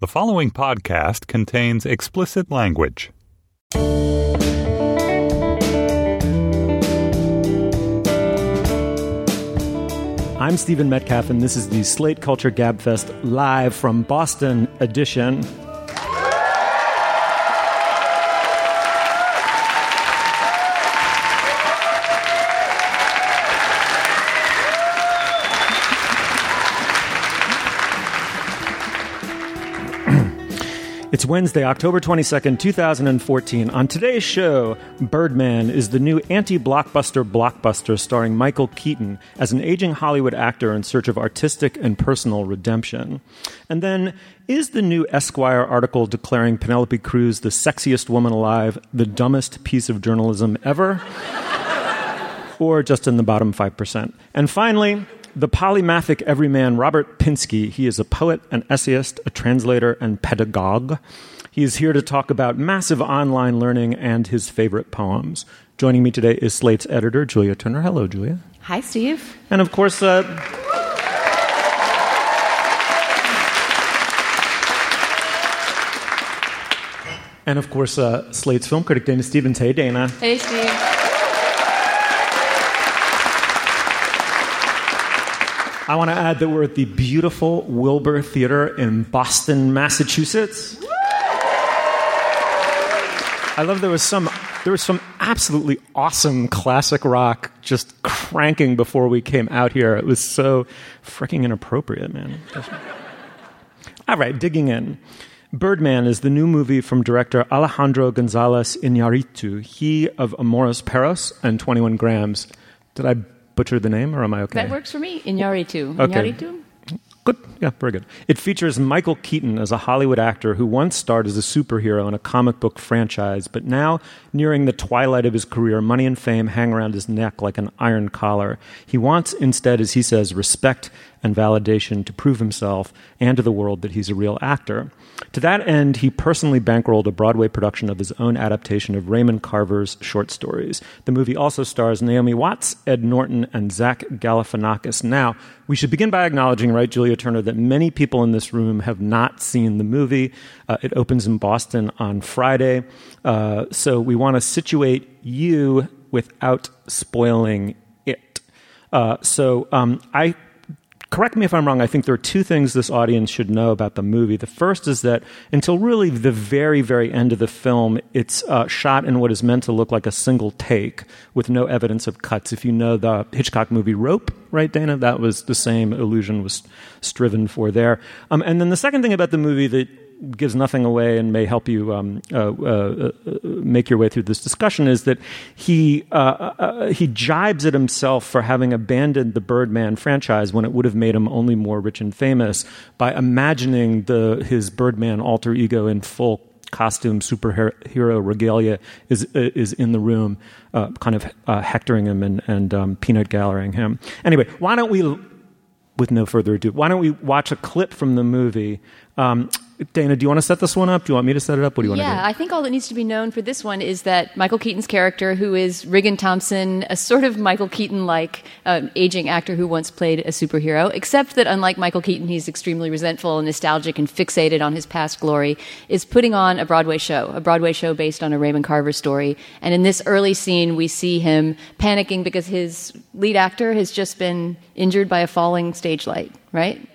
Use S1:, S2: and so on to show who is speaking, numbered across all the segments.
S1: The following podcast contains explicit language.
S2: I'm Stephen Metcalf, and this is the Slate Culture Gabfest live from Boston edition. It's Wednesday, October 22nd, 2014. On today's show, Birdman is the new anti blockbuster blockbuster starring Michael Keaton as an aging Hollywood actor in search of artistic and personal redemption. And then, is the new Esquire article declaring Penelope Cruz the sexiest woman alive the dumbest piece of journalism ever? or just in the bottom 5%? And finally, the polymathic everyman Robert Pinsky. He is a poet, an essayist, a translator, and pedagogue. He is here to talk about massive online learning and his favorite poems. Joining me today is Slate's editor, Julia Turner. Hello, Julia.
S3: Hi, Steve.
S2: And of course, uh, and of course, uh, Slate's film critic, Dana Stevens. Hey, Dana.
S3: Hey, Steve.
S2: I want to add that we're at the beautiful Wilbur Theater in Boston, Massachusetts. I love there was some there was some absolutely awesome classic rock just cranking before we came out here. It was so freaking inappropriate, man. All right, digging in. Birdman is the new movie from director Alejandro Gonzalez Iñárritu, he of Amores Perros and 21 Grams. Did I butcher the name, or am I okay?
S3: That works for me. Iñárritu.
S2: Okay.
S3: Iñárritu?
S2: Good. Yeah, very good. It features Michael Keaton as a Hollywood actor who once starred as a superhero in a comic book franchise, but now, nearing the twilight of his career, money and fame hang around his neck like an iron collar. He wants, instead, as he says, respect and validation to prove himself and to the world that he's a real actor. To that end, he personally bankrolled a Broadway production of his own adaptation of Raymond Carver's short stories. The movie also stars Naomi Watts, Ed Norton, and Zach Galifianakis. Now, we should begin by acknowledging, right, Julia Turner, that many people in this room have not seen the movie. Uh, it opens in Boston on Friday. Uh, so we want to situate you without spoiling it. Uh, so um, I correct me if I'm wrong, I think there are two things this audience should know about the movie. The first is that until really the very, very end of the film, it's uh, shot in what is meant to look like a single take with no evidence of cuts. If you know the Hitchcock movie Rope, right, Dana? That was the same illusion was striven for there. Um, and then the second thing about the movie that gives nothing away and may help you um, uh, uh, uh, make your way through this discussion is that he uh, uh, he jibes at himself for having abandoned the Birdman franchise when it would have made him only more rich and famous by imagining the his Birdman alter ego in full costume superhero regalia is is in the room, uh, kind of hectoring him and and um, peanut gallerying him. Anyway, why don't we? With no further ado, why don't we watch a clip from the movie? Um, Dana, do you want to set this one up? Do you want me to set it up? What do you want
S3: yeah,
S2: to do?
S3: Yeah, I think all that needs to be known for this one is that Michael Keaton's character, who is Regan Thompson, a sort of Michael Keaton like uh, aging actor who once played a superhero, except that unlike Michael Keaton, he's extremely resentful and nostalgic and fixated on his past glory, is putting on a Broadway show, a Broadway show based on a Raymond Carver story. And in this early scene, we see him panicking because his lead actor has just been injured by a falling stage light, right?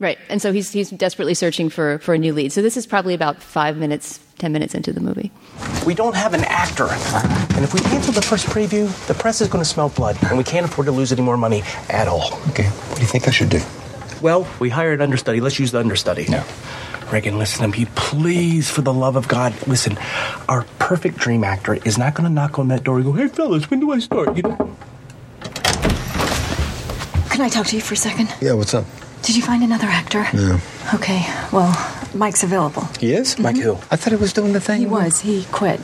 S3: Right, and so he's he's desperately searching for for a new lead. So this is probably about five minutes, ten minutes into the movie.
S4: We don't have an actor, and if we cancel the first preview, the press is going to smell blood, and we can't afford to lose any more money at all.
S5: Okay, what do you think I should do?
S4: Well, we hired understudy. Let's use the understudy.
S5: No.
S4: Regan, listen to me, please, for the love of God. Listen, our perfect dream actor is not going to knock on that door and go, "Hey, fellas, when do I start?" You know.
S6: Can I talk to you for a second?
S5: Yeah, what's up? Did you find another actor?
S6: No.
S5: Okay, well, Mike's available.
S6: He is?
S4: Mike who?
S6: I thought he was doing the thing.
S5: He was. He quit.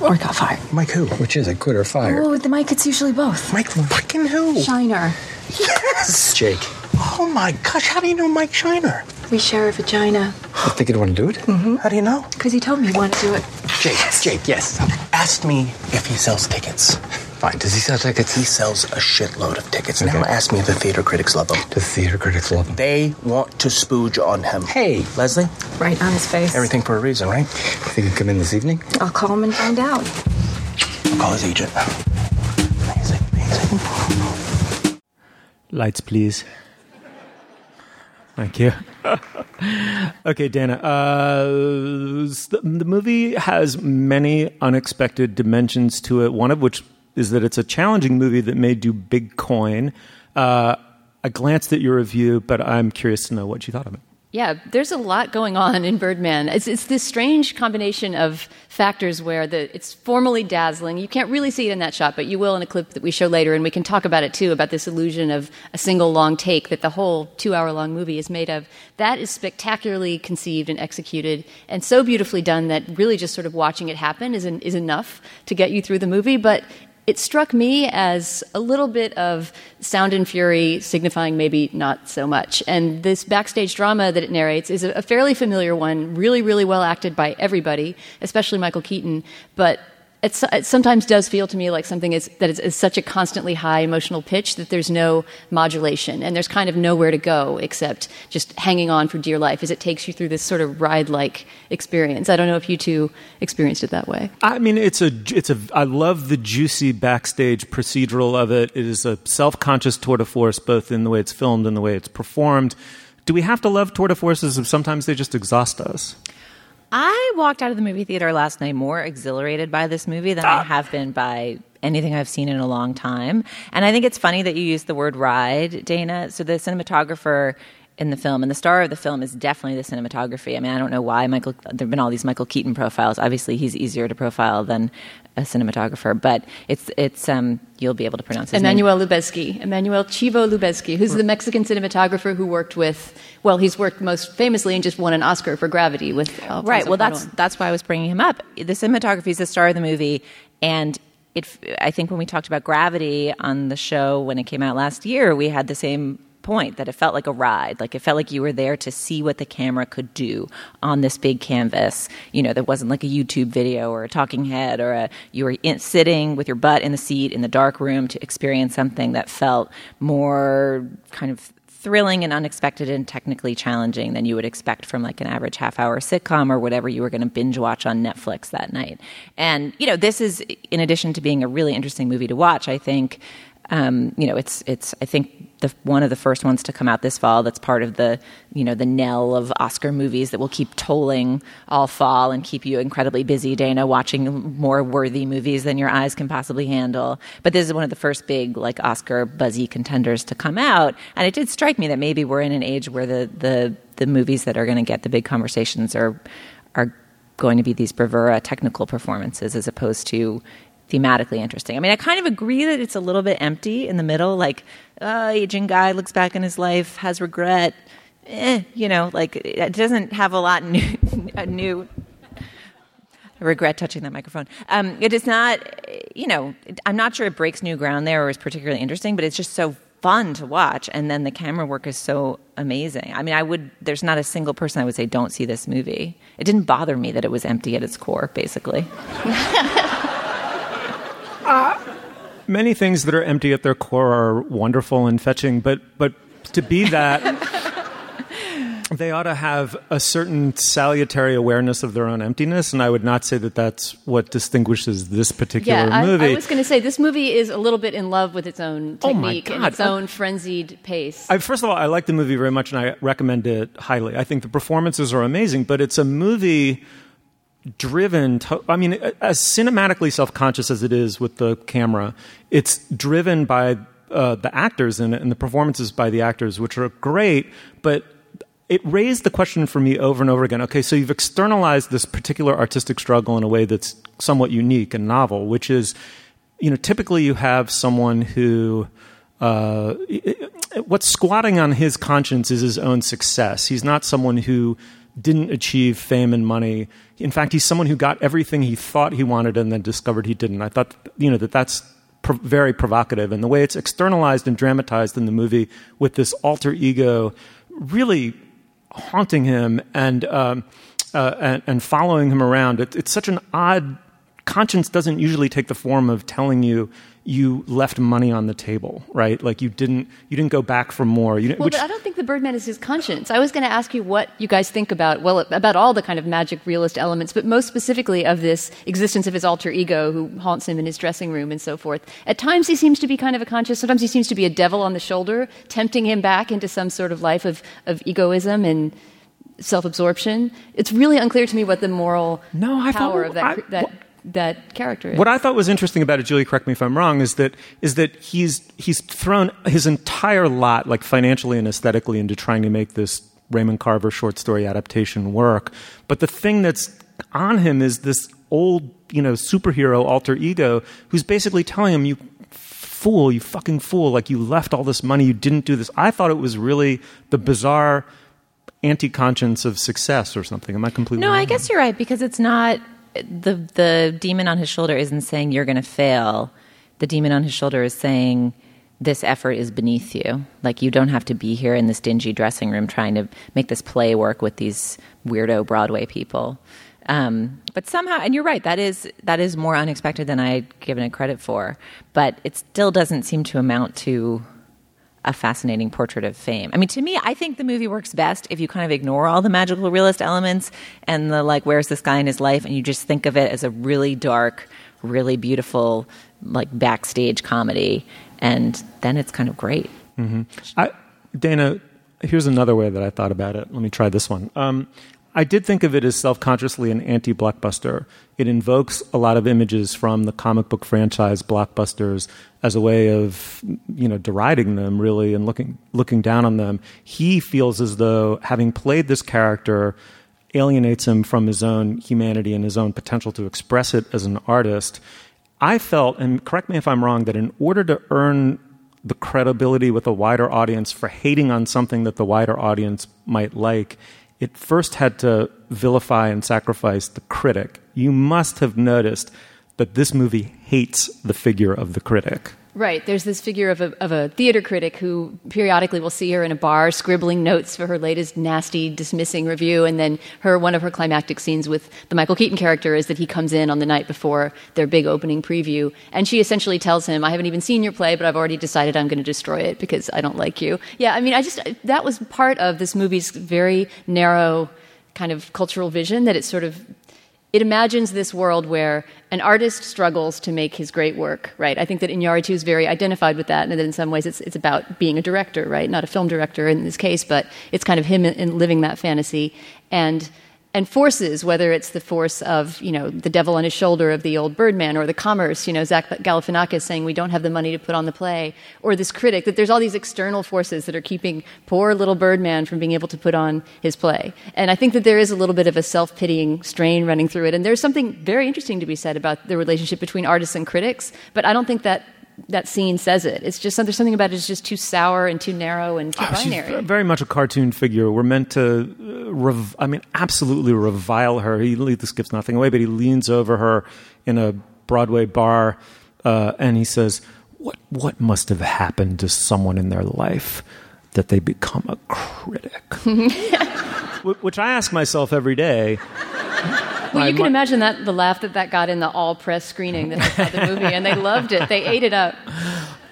S5: Or got fired.
S4: Mike who?
S6: Which is it, quit or fired?
S5: Oh, with the Mike, it's usually both.
S4: Mike fucking who?
S5: Shiner.
S4: Yes!
S6: Jake.
S4: Oh my gosh, how do you know Mike Shiner?
S5: We share a vagina.
S6: I think he'd want to do it. Mm-hmm.
S4: How do you know?
S5: Because he told me he wanted to do it.
S4: Jake, Jake, yes. Asked me if he sells tickets.
S6: Fine. Does he sell tickets?
S4: He sells a shitload of tickets.
S6: Okay.
S4: Now ask me if the theater critics love him.
S6: The theater critics love him.
S4: They want to spooge on him.
S6: Hey,
S4: Leslie,
S5: Right on his face.
S4: everything for a reason, right?
S6: you think he'd come in this evening?
S5: I'll call him and find out.
S4: I'll call his agent. Amazing, amazing.
S2: Lights, please. Thank you. okay, Dana. Uh, the, the movie has many unexpected dimensions to it. One of which is that it's a challenging movie that may do big coin. Uh, I glanced at your review, but I'm curious to know what you thought of it.
S3: Yeah, there's a lot going on in Birdman. It's, it's this strange combination of factors where the, it's formally dazzling. You can't really see it in that shot, but you will in a clip that we show later, and we can talk about it too about this illusion of a single long take that the whole two hour long movie is made of. That is spectacularly conceived and executed, and so beautifully done that really just sort of watching it happen is, is enough to get you through the movie. But it struck me as a little bit of sound and fury signifying maybe not so much. And this backstage drama that it narrates is a, fairly familiar one, really, really well acted by everybody, especially Michael Keaton. But it's, it sometimes does feel to me like something is, that is, is such a constantly high emotional pitch that there's no modulation and there's kind of nowhere to go except just hanging on for dear life as it takes you through this sort of ride like experience. I don't know if you two experienced it that way.
S2: I mean, it's a, it's a. I love the juicy backstage procedural of it. It is a self-conscious tour de force, both in the way it's filmed and the way it's performed. Do we have to love tour de forces if sometimes they just exhaust us?
S7: I walked out of the movie theater last night more exhilarated by this movie than I ah. have been by anything I've seen in a long time. And I think it's funny that you use the word ride, Dana. So the cinematographer in the film and the star of the film is definitely the cinematography. I mean, I don't know why Michael there've been all these Michael Keaton profiles. Obviously, he's easier to profile than a cinematographer, but it's it's um you'll be able to pronounce his name.
S3: Emmanuel Lubezki, Emmanuel Chivo Lubezki, who's the Mexican cinematographer who worked with, well, he's worked most famously and just won an Oscar for Gravity with Alfonso
S7: Right. Well, that's that's why I was bringing him up. The cinematography is the star of the movie, and it. I think when we talked about Gravity on the show when it came out last year, we had the same point that it felt like a ride. Like it felt like you were there to see what the camera could do on this big canvas. You know, that wasn't like a YouTube video or a talking head or a you were in, sitting with your butt in the seat in the dark room to experience something that felt more kind of thrilling and unexpected and technically challenging than you would expect from like an average half hour sitcom or whatever you were going to binge watch on Netflix that night. And you know, this is in addition to being a really interesting movie to watch, I think um, you know, it's it's I think the one of the first ones to come out this fall. That's part of the you know the knell of Oscar movies that will keep tolling all fall and keep you incredibly busy, Dana, watching more worthy movies than your eyes can possibly handle. But this is one of the first big like Oscar buzzy contenders to come out, and it did strike me that maybe we're in an age where the the the movies that are going to get the big conversations are are going to be these bravura technical performances as opposed to thematically interesting. I mean, I kind of agree that it's a little bit empty in the middle. Like, uh, aging guy looks back in his life, has regret. Eh, you know, like it doesn't have a lot new. new I regret touching that microphone. Um, it is not, you know, I'm not sure it breaks new ground there or is particularly interesting, but it's just so fun to watch. And then the camera work is so amazing. I mean, I would, there's not a single person I would say, don't see this movie. It didn't bother me that it was empty at its core, basically.
S2: Uh, many things that are empty at their core are wonderful and fetching, but but to be that, they ought to have a certain salutary awareness of their own emptiness, and I would not say that that's what distinguishes this particular
S3: Yeah, I,
S2: movie.
S3: I was going to say this movie is a little bit in love with its own
S2: Oh
S3: technique and its own frenzied pace.
S2: I, first of all, I like the movie very much, and I recommend it highly. I think the performances are amazing, but it's a movie driven. To, I mean, as cinematically self-conscious as it is with the camera, it's driven by uh, the actors it and the performances by the actors, which are great. But it raised the question for me over and over again. Okay, so you've externalized this particular artistic struggle in a way that's somewhat unique and novel, which is, you know, typically you have someone who. Uh, what's squatting on his conscience is his own success. He's not someone who didn't achieve fame and money. In fact, he's someone who got everything he thought he wanted and then discovered he didn't. I thought, you know, that that's pro- very provocative. And the way it's externalized and dramatized in the movie with this alter ego really haunting him and, um, uh, and, and following him around. It, it's such an odd conscience doesn't usually take the form of telling you you left money on the table, right? Like you didn't you didn't go back for more. You,
S3: Well,
S2: which,
S3: but I don't think the Birdman is his conscience. I was going to ask you what you guys think about, well, about all the kind of magic realist elements, but most specifically of this existence of his alter ego who haunts him in his dressing room and so forth. At times he seems to be kind of a conscious, sometimes he seems to be a devil on the shoulder, tempting him back into some sort of life of, of egoism and self absorption. It's really unclear to me what the moral
S2: No, I thought-
S3: power of that,
S2: I-
S3: that, that character is.
S2: What I thought was interesting about it, Julie, correct me if I'm wrong, is that is that he's he's thrown his entire lot, like financially and aesthetically, into trying to make this Raymond Carver short story adaptation work. But the thing that's on him is this old, you know, superhero alter ego who's basically telling him, "You fool, you fucking fool! Like you left all this money, you didn't do this." I thought it was really the bizarre anti-conscience of success or something. Am I completely
S7: No,
S2: wrong?
S7: I guess you're right because it's not the the demon on his shoulder isn't saying you're going to fail. The demon on his shoulder is saying this effort is beneath you. Like you don't have to be here in this dingy dressing room trying to make this play work with these weirdo Broadway people. Um, but somehow, and you're right, that is that is more unexpected than I had given it credit for. But it still doesn't seem to amount to a fascinating portrait of fame. I mean, to me, I think the movie works best if you kind of ignore all the magical realist elements and the like, where's this guy in his life, and you just think of it as a really dark, really beautiful, like backstage comedy, and then it's kind of great.
S2: I, Dana, here's another way that I thought about it. Let me try this one. Um, I did think of it as self consciously an anti blockbuster. It invokes a lot of images from the comic book franchise blockbusters as a way of, you know, deriding them really and looking looking down on them. He feels as though having played this character alienates him from his own humanity and his own potential to express it as an artist. I felt, and correct me if I'm wrong, that in order to earn the credibility with a wider audience for hating on something that the wider audience might like, it first had to vilify and sacrifice the critic. You must have noticed that this movie hates the figure of the critic.
S3: Right. There's this figure of a, of a theater critic who periodically will see her in a bar scribbling notes for her latest nasty, dismissing review. And then her one of her climactic scenes with the Michael Keaton character is that he comes in on the night before their big opening preview. And she essentially tells him, I haven't even seen your play, but I've already decided I'm going to destroy it because I don't like you. Yeah, I mean, I just, that was part of this movie's very narrow kind of cultural vision that it sort of it imagines this world where an artist struggles to make his great work, right? I think that Iñárritu is very identified with that, and that in some ways it's, it's about being a director, right? Not a film director in this case, but it's kind of him in, in living that fantasy. And and forces, whether it's the force of, you know, the devil on his shoulder of the old Birdman or the commerce, you know, Zach Galifianakis saying we don't have the money to put on the play, or this critic, that there's all these external forces that are keeping poor little Birdman from being able to put on his play. And I think that there is a little bit of a self-pitying strain running through it. And there's something very interesting to be said about the relationship between artists and critics, but I don't think that that scene says it. It's just there's something about it is just too sour and too narrow and too
S2: Oh, she's
S3: binary.
S2: very much a cartoon figure. We're meant to, uh, rev- I mean, absolutely revile her. He this gives nothing away, but he leans over her in a Broadway bar uh, and he says, "What what must have happened to someone in their life that they become a critic?" Which I ask myself every day.
S3: Well, you
S2: My-
S3: can
S2: my-
S3: imagine that the laugh that that got in the all press screening that they saw the movie, and they loved it. They ate it up.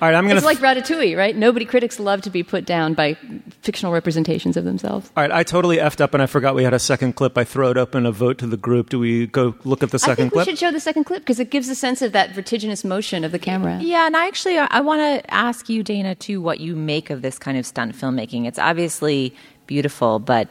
S2: All right, I'm gonna.
S3: It's like Ratatouille, right? Nobody critics love to be put down by fictional representations of themselves.
S2: All right, I totally effed up and I forgot we had a second clip. I throw it open a vote to the group. Do we go look at the second
S3: I
S2: second
S3: think we should show the second clip because it gives a sense of that vertiginous motion of the camera.
S7: Yeah, and I actually I want to ask you, Dana, too, what you make of this kind of stunt filmmaking. It's obviously beautiful, but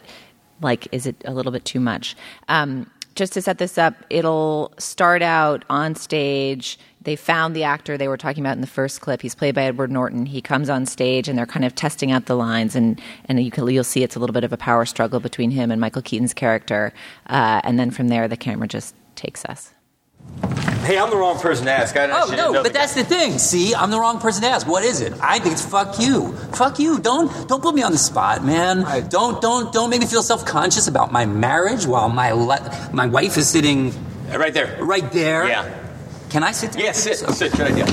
S7: like, is it a little bit too much? Um, just to set this up, it'll start out on stage. They found the actor they were talking about in the first clip. He's played by Edward Norton. He comes on stage, and they're kind of testing out the lines, and and you can, you'll see it's a little bit of a power struggle between him and Michael Keaton's character, uh, and then from there, the camera just takes us.
S8: Hey, I'm the wrong person to ask. I
S9: Oh
S8: should
S9: no,
S8: know
S9: but
S8: the
S9: that's the thing. See, I'm the wrong person to ask. What is it? I think it's fuck you. Fuck you. Don't don't put me on the spot, man. Don't don't don't make me feel self conscious about my marriage while my le- my wife is sitting
S8: right there.
S9: right there.
S8: Yeah.
S9: Can I sit? Down?
S8: Yeah, sit. Sit. Good idea.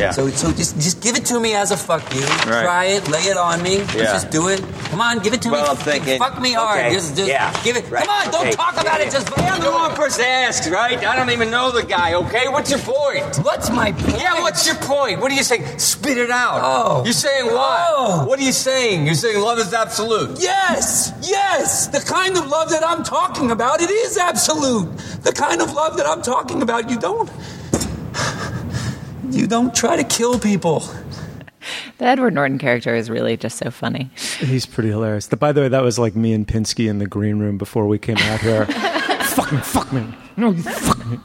S8: Yeah.
S9: So so just just give it to me as a fuck you.
S8: Right.
S9: Try it. Lay it on me. Let's
S8: Yeah.
S9: just do it. Come on, give it to
S8: well,
S9: me.
S8: I'm thinking.
S9: Fuck me hard. Just, just
S8: yeah.
S9: give it.
S8: Right.
S9: Come on, don't
S8: Okay.
S9: talk about
S8: Yeah,
S9: it. Just
S8: yeah. the wrong person to ask, right? I don't even know the guy. Okay, what's your point?
S9: What's my point?
S8: Yeah, what's your point? What are you saying? Spit it out.
S9: Oh.
S8: You're saying what?
S9: Oh.
S8: What are you saying? You're saying love is absolute.
S9: Yes, yes, the kind of love that I'm talking about, it is absolute. The kind of love that I'm talking about, you don't. You don't try to kill people.
S7: The Edward Norton character is really just so funny.
S2: He's pretty hilarious. The, by the way, that was like me and Pinsky in the green room before we came out here. fuck me, fuck me. No, you fuck me.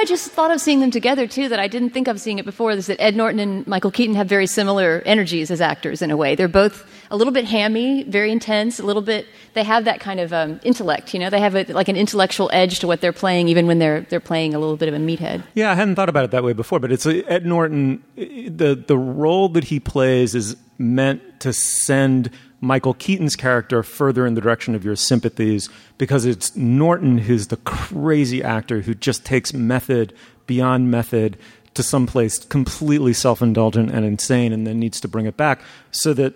S3: I just thought of seeing them together too that I didn't think of seeing it before is that Ed Norton and Michael Keaton have very similar energies as actors in a way. They're both a little bit hammy, very intense, a little bit. They have that kind of um, intellect, you know. They have a, like an intellectual edge to what they're playing, even when they're they're playing a little bit of a meathead.
S2: Yeah, I hadn't thought about it that way before, but it's uh, Ed Norton. The the role that he plays is meant to send Michael Keaton's character further in the direction of your sympathies because it's Norton who's the crazy actor who just takes method beyond method to someplace completely self-indulgent and insane and then needs to bring it back so that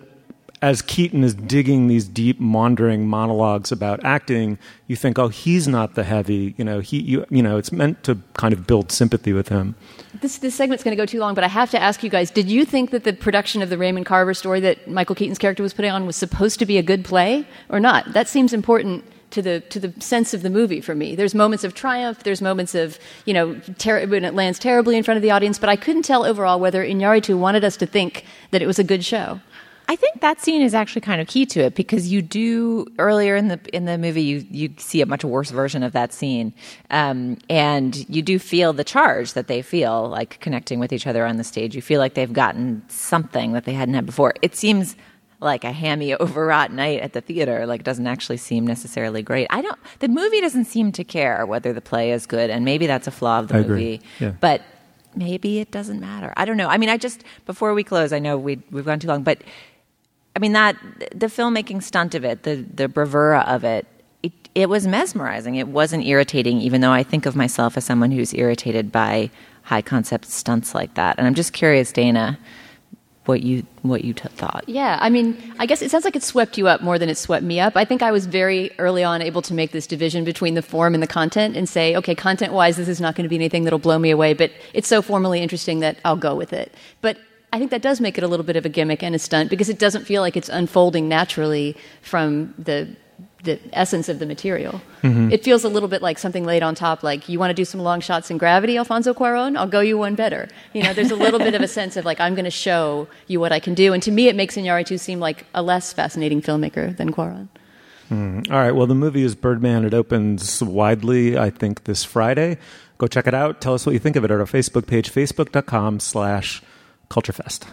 S2: as Keaton is digging these deep, maundering monologues about acting, you think, "Oh, he's not the heavy." You know, he, you, you know, it's meant to kind of build sympathy with him.
S3: This this segment's going to go too long, but I have to ask you guys: Did you think that the production of the Raymond Carver story that Michael Keaton's character was putting on was supposed to be a good play or not? That seems important to the to the sense of the movie for me. There's moments of triumph. There's moments of you know ter- when it lands terribly in front of the audience, but I couldn't tell overall whether Iñárritu wanted us to think that it was a good show.
S7: I think that scene is actually kind of key to it because you do earlier in the in the movie you you see a much worse version of that scene, um, and you do feel the charge that they feel like connecting with each other on the stage. You feel like they've gotten something that they hadn't had before. It seems like a hammy, overwrought night at the theater. Like, doesn't actually seem necessarily great. I don't. The movie doesn't seem to care whether the play is good, and maybe that's a flaw of the
S2: I
S7: movie.
S2: Yeah.
S7: But maybe it doesn't matter. I don't know. I mean, I just before we close, I know we we've gone too long, but I mean that the filmmaking stunt of it, the the bravura of it, it, it was mesmerizing. It wasn't irritating, even though I think of myself as someone who's irritated by high concept stunts like that. And I'm just curious, Dana, what you what you t- thought.
S3: Yeah, I mean, I guess it sounds like it swept you up more than it swept me up. I think I was very early on able to make this division between the form and the content and say, okay, content wise, this is not going to be anything that'll blow me away, but it's so formally interesting that I'll go with it. But I think that does make it a little bit of a gimmick and a stunt because it doesn't feel like it's unfolding naturally from the the essence of the material.
S2: Mhm.
S3: It feels a little bit like something laid on top, like you want to do some long shots in Gravity, Alfonso Cuarón. I'll go you one better. You know, there's a little bit of a sense of like I'm going to show you what I can do, and to me, it makes Iñárritu seem like a less fascinating filmmaker than Cuarón.
S2: Mm. All right. Well, the movie is Birdman. It opens widely, I think, this Friday. Go check it out. Tell us what you think of it at our Facebook page, facebook.com slash culturefest.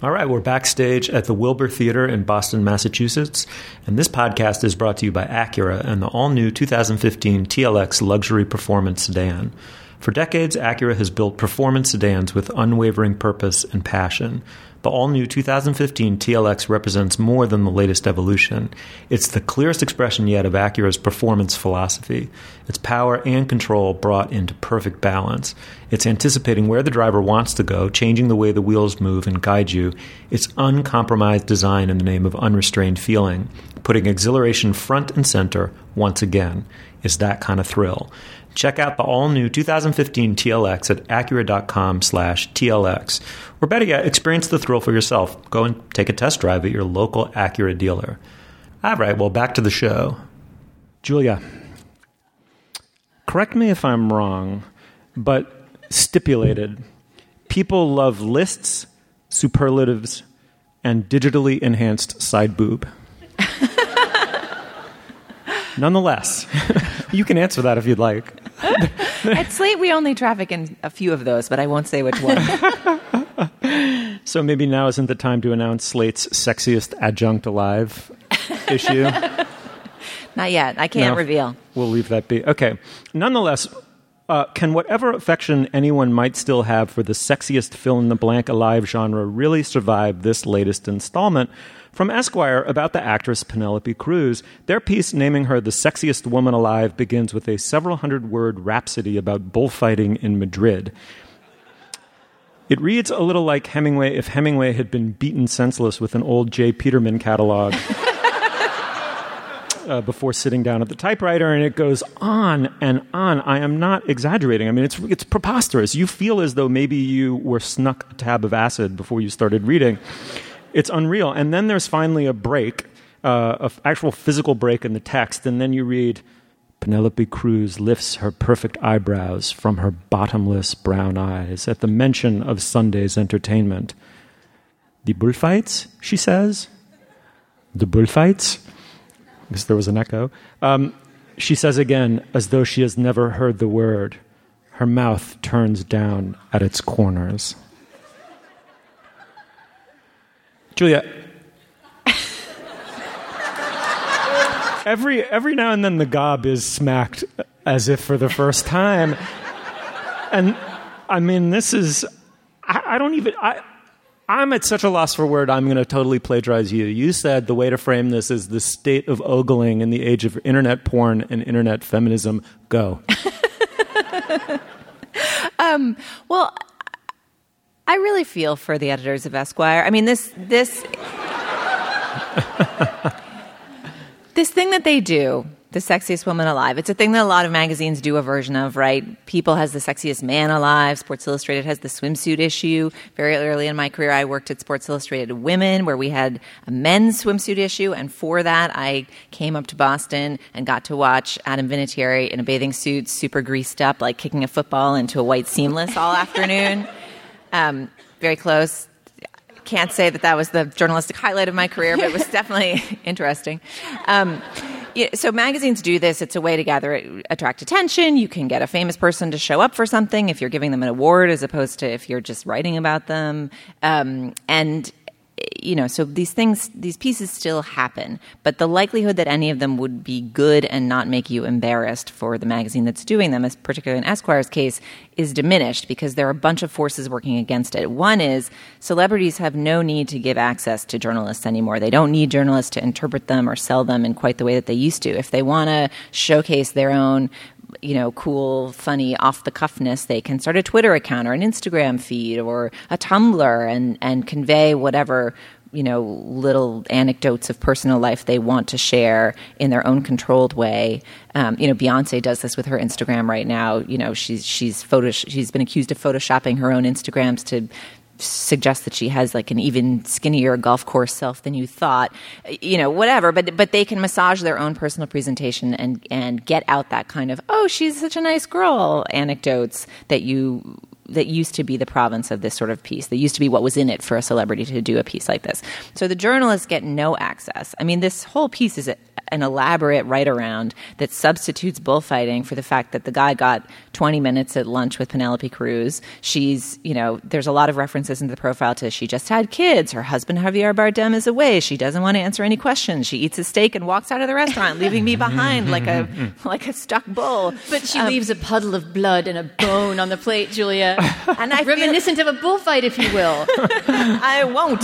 S2: All right, we're backstage at the Wilbur Theater in Boston, Massachusetts, and this podcast is brought to you by Acura and the all-new 2015 TLX luxury performance sedan. For decades, Acura has built performance sedans with unwavering purpose and passion. The all new 2015 TLX represents more than the latest evolution. It's the clearest expression yet of Acura's performance philosophy. Its power and control brought into perfect balance. It's anticipating where the driver wants to go, changing the way the wheels move and guide you. It's uncompromised design in the name of unrestrained feeling, putting exhilaration front and center once again. Is that kind of thrill. Check out the all-new 2015 TLX at Acura.com slash TLX. Or better yet, experience the thrill for yourself. Go and take a test drive at your local Acura dealer. All right, well, back to the show. Julia, correct me if I'm wrong, but stipulated, people love lists, superlatives, and digitally enhanced side boob. Nonetheless, you can answer that if you'd like.
S7: At Slate, we only traffic in a few of those, but I won't say which one.
S2: So maybe now isn't the time to announce Slate's sexiest adjunct alive issue.
S7: Not yet. I can't
S2: No.
S7: reveal.
S2: We'll leave that be. Okay. Nonetheless, Uh, can whatever affection anyone might still have for the sexiest fill in the blank alive genre really survive this latest installment? From Esquire about the actress Penelope Cruz, their piece naming her the sexiest woman alive begins with a several hundred word rhapsody about bullfighting in Madrid. It reads a little like Hemingway if Hemingway had been beaten senseless with an old J. Peterman catalog. uh, before sitting down at the typewriter, and it goes on and on. I am not exaggerating. I mean, it's it's preposterous. You feel as though maybe you were snuck a tab of acid before you started reading. It's unreal. And then there's finally a break, uh, an actual physical break in the text, and then you read. Penelope Cruz lifts her perfect eyebrows from her bottomless brown eyes at the mention of Sunday's entertainment. The bullfights, she says. The bullfights? Because there was an echo. Um, she says again, as though she has never heard the word. Her mouth turns down at its corners. Julia, every every now and then the gob is smacked as if for the first time, and I mean this is I, I don't even I. I'm at such a loss for word, I'm going to totally plagiarize you. You said the way to frame this is the state of ogling in the age of internet porn and internet feminism. Go.
S7: um, well, I really feel for the editors of Esquire. I mean, this this this thing that they do, the sexiest woman alive, it's a thing that a lot of magazines do a version of, right? People has the sexiest man alive. Sports Illustrated has the swimsuit issue. Very early in my career, I worked at Sports Illustrated Women, where we had a men's swimsuit issue. And for that, I came up to Boston and got to watch Adam Vinatieri in a bathing suit, super greased up, like kicking a football into a white seamless all afternoon. Um, very close. Can't say that that was the journalistic highlight of my career, but it was definitely interesting. Um, yeah, so magazines do this. It's a way to gather, attract attention. You can get a famous person to show up for something if you're giving them an award, as opposed to if you're just writing about them. Um, and you know, so these things, these pieces still happen, but the likelihood that any of them would be good and not make you embarrassed for the magazine that's doing them, as particularly in Esquire's case, is diminished because there are a bunch of forces working against it. One is celebrities have no need to give access to journalists anymore. They don't need journalists to interpret them or sell them in quite the way that they used to. If they want to showcase their own you know, cool, funny, off the cuffness, they can start a Twitter account or an Instagram feed or a Tumblr and, and convey whatever, you know, little anecdotes of personal life they want to share in their own controlled way. Um, you know, Beyonce does this with her Instagram right now. You know, she's she's photo she's been accused of photoshopping her own Instagrams to suggest that she has like an even skinnier golf course self than you thought you know whatever but but they can massage their own personal presentation and and get out that kind of oh she's such a nice girl anecdotes that you that used to be the province of this sort of piece. That used to be what was in it for a celebrity to do a piece like this. So the journalists get no access. I mean, this whole piece is an elaborate write around that substitutes bullfighting for the fact that the guy got 20 minutes at lunch with Penelope Cruz. She's, you know, there's a lot of references in the profile to she just had kids. Her husband, Javier Bardem, is away. She doesn't want to answer any questions. She eats a steak and walks out of the restaurant, leaving me behind like a, like a stuck bull.
S3: But she
S7: Um,
S3: leaves a puddle of blood and a bone on the plate, Julia.
S7: and I feel-
S3: Reminiscent of a bullfight, if you will.
S7: I won't.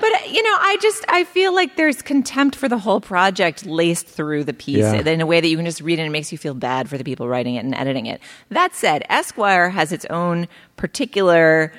S7: but you know, I just I feel like there's contempt for the whole project laced through the piece
S2: Yeah.
S7: in a way that you can just read it and it makes you feel bad for the people writing it and editing it. That said, Esquire has its own particular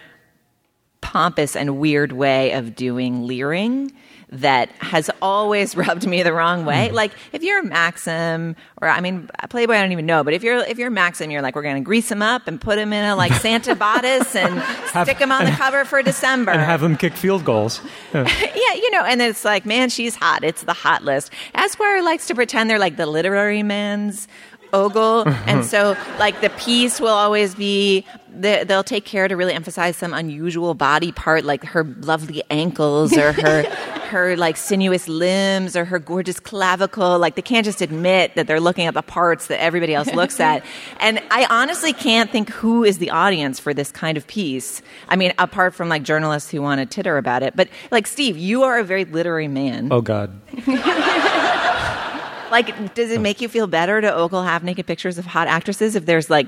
S7: pompous and weird way of doing leering that has always rubbed me the wrong way. Mm-hmm. Like if you're Maxim or I mean Playboy I don't even know, but if you're if you're Maxim you're like we're to grease him up and put him in a like Santa bodice and stick him on the cover for December.
S2: and have them kick field goals. Yeah.
S7: yeah, you know, and it's like, man, she's hot. It's the hot list. Esquire likes to pretend they're like the literary man's ogle, and mm-hmm. so like the piece will always be. they- They'll take care to really emphasize some unusual body part, like her lovely ankles or her her like sinuous limbs or her gorgeous clavicle. Like they can't just admit that they're looking at the parts that everybody else looks at. And I honestly can't think who is the audience for this kind of piece. I mean, apart from like journalists who want to titter about it, but like Steve, you are a very literary man.
S2: Oh God.
S7: Like, does it make you feel better to ogle half naked pictures of hot actresses if there's like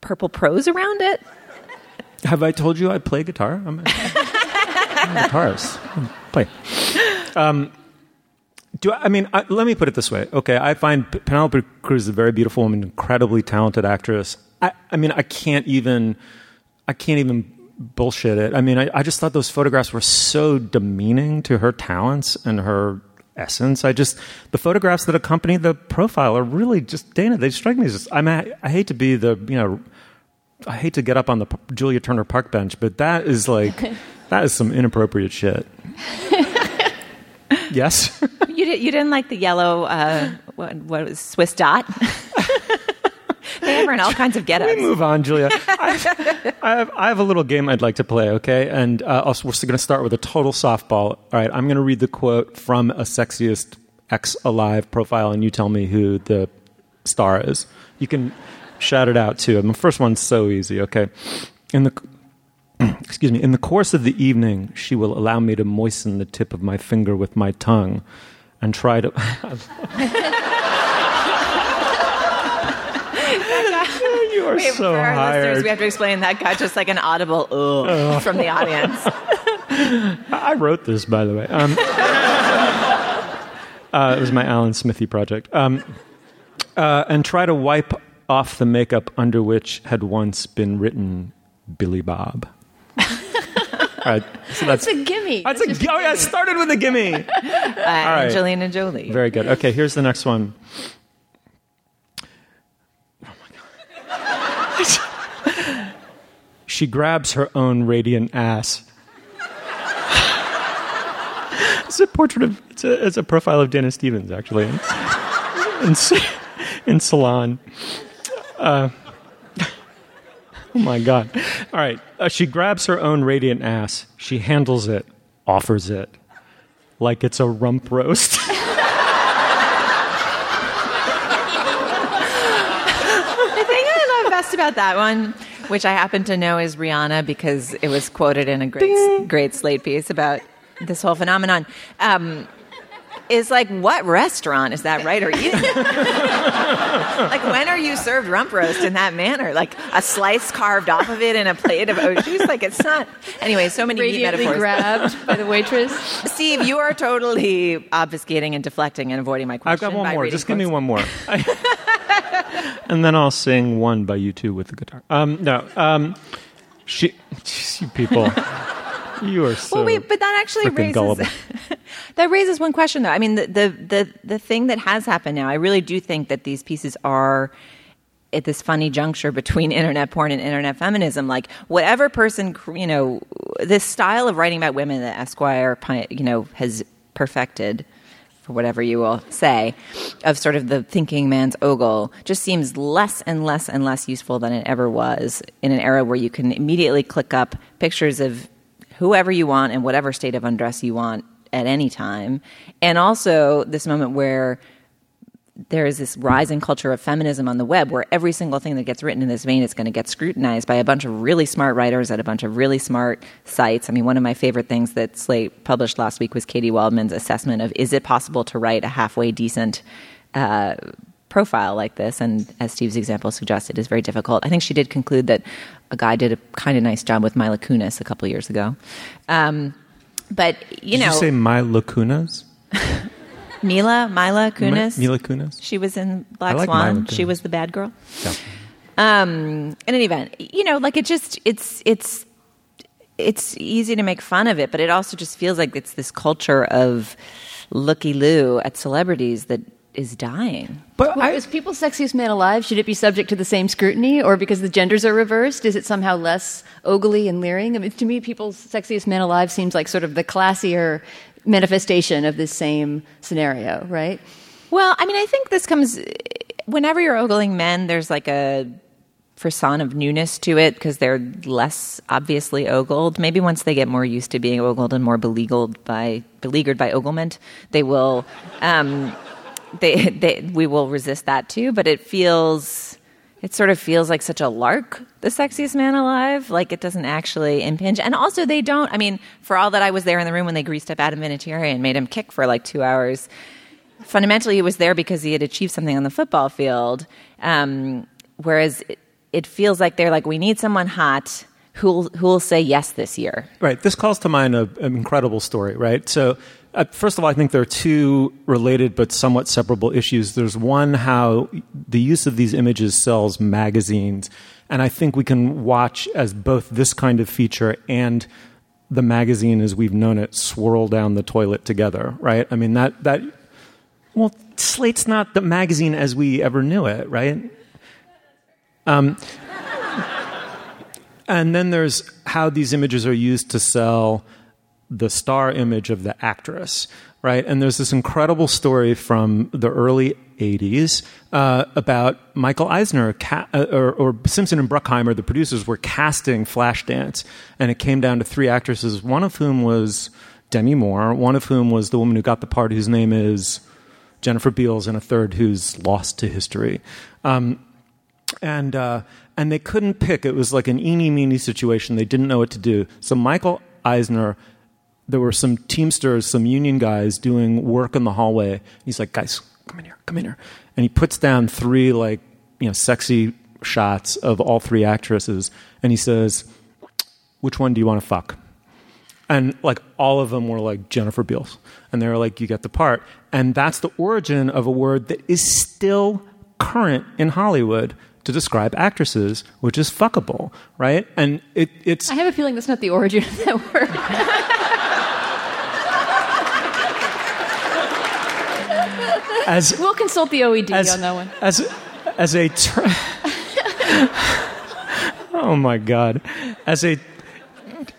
S7: purple prose around it?
S2: Have I told you I play guitar? I'm a, I'm a guitarist. Play. Um, do I, I mean? I, let me put it this way. Okay, I find Penelope Cruz is a very beautiful woman, incredibly talented actress. I, I mean, I can't even, I can't even bullshit it. I mean, I, I just thought those photographs were so demeaning to her talents and her essence. I just the photographs that accompany the profile are really just Dana. They strike me as just, I mean, I, I hate to be the you know, I hate to get up on the Julia Turner Park bench, but that is like that is some inappropriate shit. yes.
S7: You, did, you didn't like the yellow, uh, what, what was Swiss dot? they in all kinds of get-ups.
S2: move on, Julia. I, I, have, I have a little game I'd like to play, okay? And uh, also, we're going to start with a total softball. All right, I'm going to read the quote from a sexiest ex alive profile, and you tell me who the star is. You can shout it out too. And the first one's so easy, okay? In the excuse me, in the course of the evening, she will allow me to moisten the tip of my finger with my tongue and try to. you are
S7: Wait,
S2: so
S7: for our listeners, we have to explain that got just like an audible ugh from the audience.
S2: I wrote this, by the way. Um, uh, it was my Alan Smithee project. Um, uh, and try to wipe off the makeup under which had once been written Billy Bob. All right, so that's
S3: That's a gimme.
S2: that's a oh yeah. It started with a gimme.
S7: Uh,
S2: right.
S7: Angelina Jolie.
S2: Very good. Okay, here's the next one. Oh my god. She grabs her own radiant ass. it's a portrait of it's a it's a profile of Dennis Stevens actually in in, in salon. Uh, oh my god! All right, uh, she grabs her own radiant ass. She handles it, offers it like it's a rump roast.
S7: The thing I love best about that one, which I happen to know is Rihanna because it was quoted in a great, great Slate piece about this whole phenomenon, um, is like, what restaurant is that writer eating? like, when are you served rump roast in that manner? Like a slice carved off of it in a plate of au jus? Like, it's not. Anyway, so many neat
S3: Radiantly
S7: metaphors.
S3: grabbed by the waitress.
S7: Steve, you are totally obfuscating and deflecting and avoiding my question.
S2: I've got one
S7: by
S2: more.
S7: reading
S2: Just give me one more. and then I'll sing one by you two with the guitar. Um, no, um, she, you people, you are so.
S7: well, wait, but that actually raises that raises one question, though. I mean, the, the the the thing that has happened now, I really do think that these pieces are at this funny juncture between internet porn and internet feminism. Like, whatever person, you know, this style of writing about women that Esquire, you know, has perfected. For whatever you will say, of sort of the thinking man's ogle, just seems less and less and less useful than it ever was in an era where you can immediately click up pictures of whoever you want and whatever state of undress you want at any time. And also this moment where there is this rising culture of feminism on the web where every single thing that gets written in this vein is going to get scrutinized by a bunch of really smart writers at a bunch of really smart sites. I mean, one of my favorite things that Slate published last week was Katy Waldman's assessment of is it possible to write a halfway decent uh, profile like this? And as Steve's example suggested, is very difficult. I think she did conclude that a guy did a kind of nice job with Mila Kunis a couple years ago. Um, but you
S2: Did
S7: know,
S2: you say my lacunas?
S7: Mila, Mila Kunis.
S2: Mila Kunis.
S7: She was in Black
S2: like
S7: Swan. She was the bad girl.
S2: Yeah.
S7: Um, in any event, you know, like it just it's it's it's easy to make fun of it, but it also just feels like it's this culture of looky loo at celebrities that is dying.
S2: But
S3: Well, is People's Sexiest Man Alive, should it be subject to the same scrutiny? Or because the genders are reversed, is it somehow less ogly and leering? I mean, to me, People's Sexiest Man Alive seems like sort of the classier manifestation of this same scenario, right?
S7: Well, I mean, I think this comes whenever you're ogling men. There's like a frisson of newness to it because they're less obviously ogled. Maybe once they get more used to being ogled and more beleaguered by beleaguered by oglement, they will. Um, they, they we will resist that too. But it feels. It sort of feels like such a lark, the sexiest man alive. Like it doesn't actually impinge. And also, they don't. I mean, for all that I was there in the room when they greased up Adam Vinatieri and made him kick for like two hours, fundamentally he was there because he had achieved something on the football field. Um, whereas it, it feels like they're like, we need someone hot who'll who'll say yes this year.
S2: Right. This calls to mind a, an incredible story, right? So, first of all, I think there are two related but somewhat separable issues. There's one how the use of these images sells magazines, and I think we can watch as both this kind of feature and the magazine as we've known it swirl down the toilet together, right? I mean that that well, Slate's not the magazine as we ever knew it, right? Um, and then there's how these images are used to sell the star image of the actress, right? And there's this incredible story from the early 80s uh, about Michael Eisner ca- uh, or, or, Simpson and Bruckheimer, the producers, were casting Flashdance, and it came down to three actresses, one of whom was Demi Moore, one of whom was the woman who got the part, whose name is Jennifer Beals, and a third who's lost to history. Um, and uh, and they couldn't pick. It was like an eeny meeny situation. They didn't know what to do. So Michael Eisner, there were some Teamsters, some union guys doing work in the hallway. He's like, guys, come in here, come in here, and he puts down three like you know sexy shots of all three actresses, and he says, "Which one do you want to fuck?" And like all of them were like Jennifer Beals, and they were like, "You get the part." And that's the origin of a word that is still current in Hollywood to describe actresses, which is fuckable, right? And it, it's.
S3: I have a feeling that's not the origin of that word.
S2: as
S3: we'll consult the OED
S2: as,
S3: on that one.
S2: As as a ter- oh my god, as a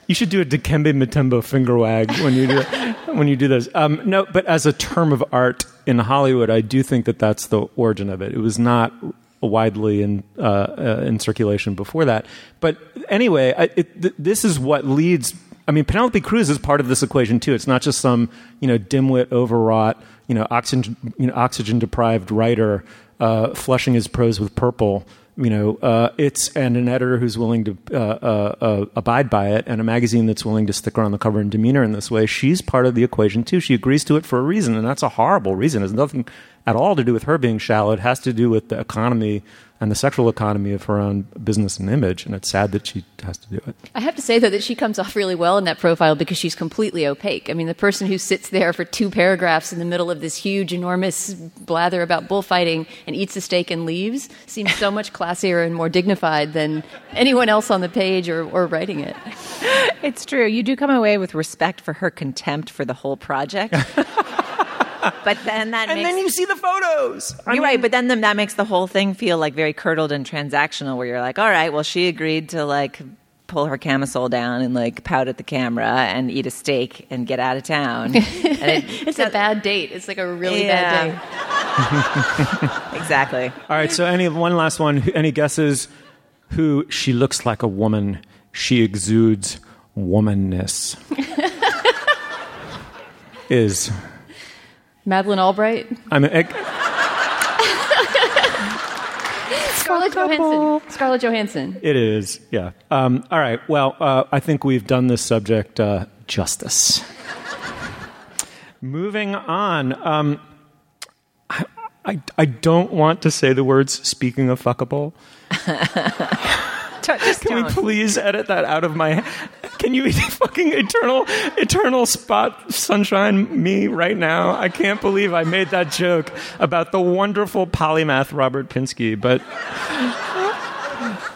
S2: you should do a Dikembe Mutombo finger wag when you do when you do this. Um, no, but as a term of art in Hollywood, I do think that that's the origin of it. It was not widely in uh, uh, in circulation before that. But anyway, I, it, th- this is what leads. I mean, Penelope Cruz is part of this equation too. It's not just some you know dimwit, overwrought, you know oxygen you know oxygen deprived writer uh, flushing his prose with purple. You know, uh, it's and an editor who's willing to uh, uh, abide by it, and a magazine that's willing to stick on the cover and demeanor in this way. She's part of the equation too. She agrees to it for a reason, and that's a horrible reason. It has nothing at all to do with her being shallow. It has to do with the economy and the sexual economy of her own business and image. And it's sad that she has to do it.
S3: I have to say, though, that she comes off really well in that profile because she's completely opaque. I mean, the person who sits there for two paragraphs in the middle of this huge, enormous blather about bullfighting and eats a steak and leaves seems so much classier and more dignified than anyone else on the page or, or writing it.
S7: It's true. You do come away with respect for her contempt for the whole project. but then that
S2: and
S7: makes,
S2: then you see the photos.
S7: I you're mean, right, but then the, that makes the whole thing feel like very curdled and transactional. Where you're like, all right, well, she agreed to like pull her camisole down and like pout at the camera and eat a steak and get out of town.
S3: It, it's a bad date. It's like a really
S7: yeah.
S3: bad
S7: date. exactly.
S2: All right. So, any one last one? Any guesses? Who she looks like a woman? She exudes womanness. is
S3: Madeleine Albright.
S2: I mean, it,
S3: Scarlett Johansson. Scarlett Johansson.
S2: It is, yeah. Um, all right. Well, uh, I think we've done this subject uh, justice. Moving on. Um, I, I, I, don't want to say the words "speaking of fuckable." Can we please edit that out of my? Can you fucking eternal, eternal spot sunshine me right now? I can't believe I made that joke about the wonderful polymath Robert Pinsky, but.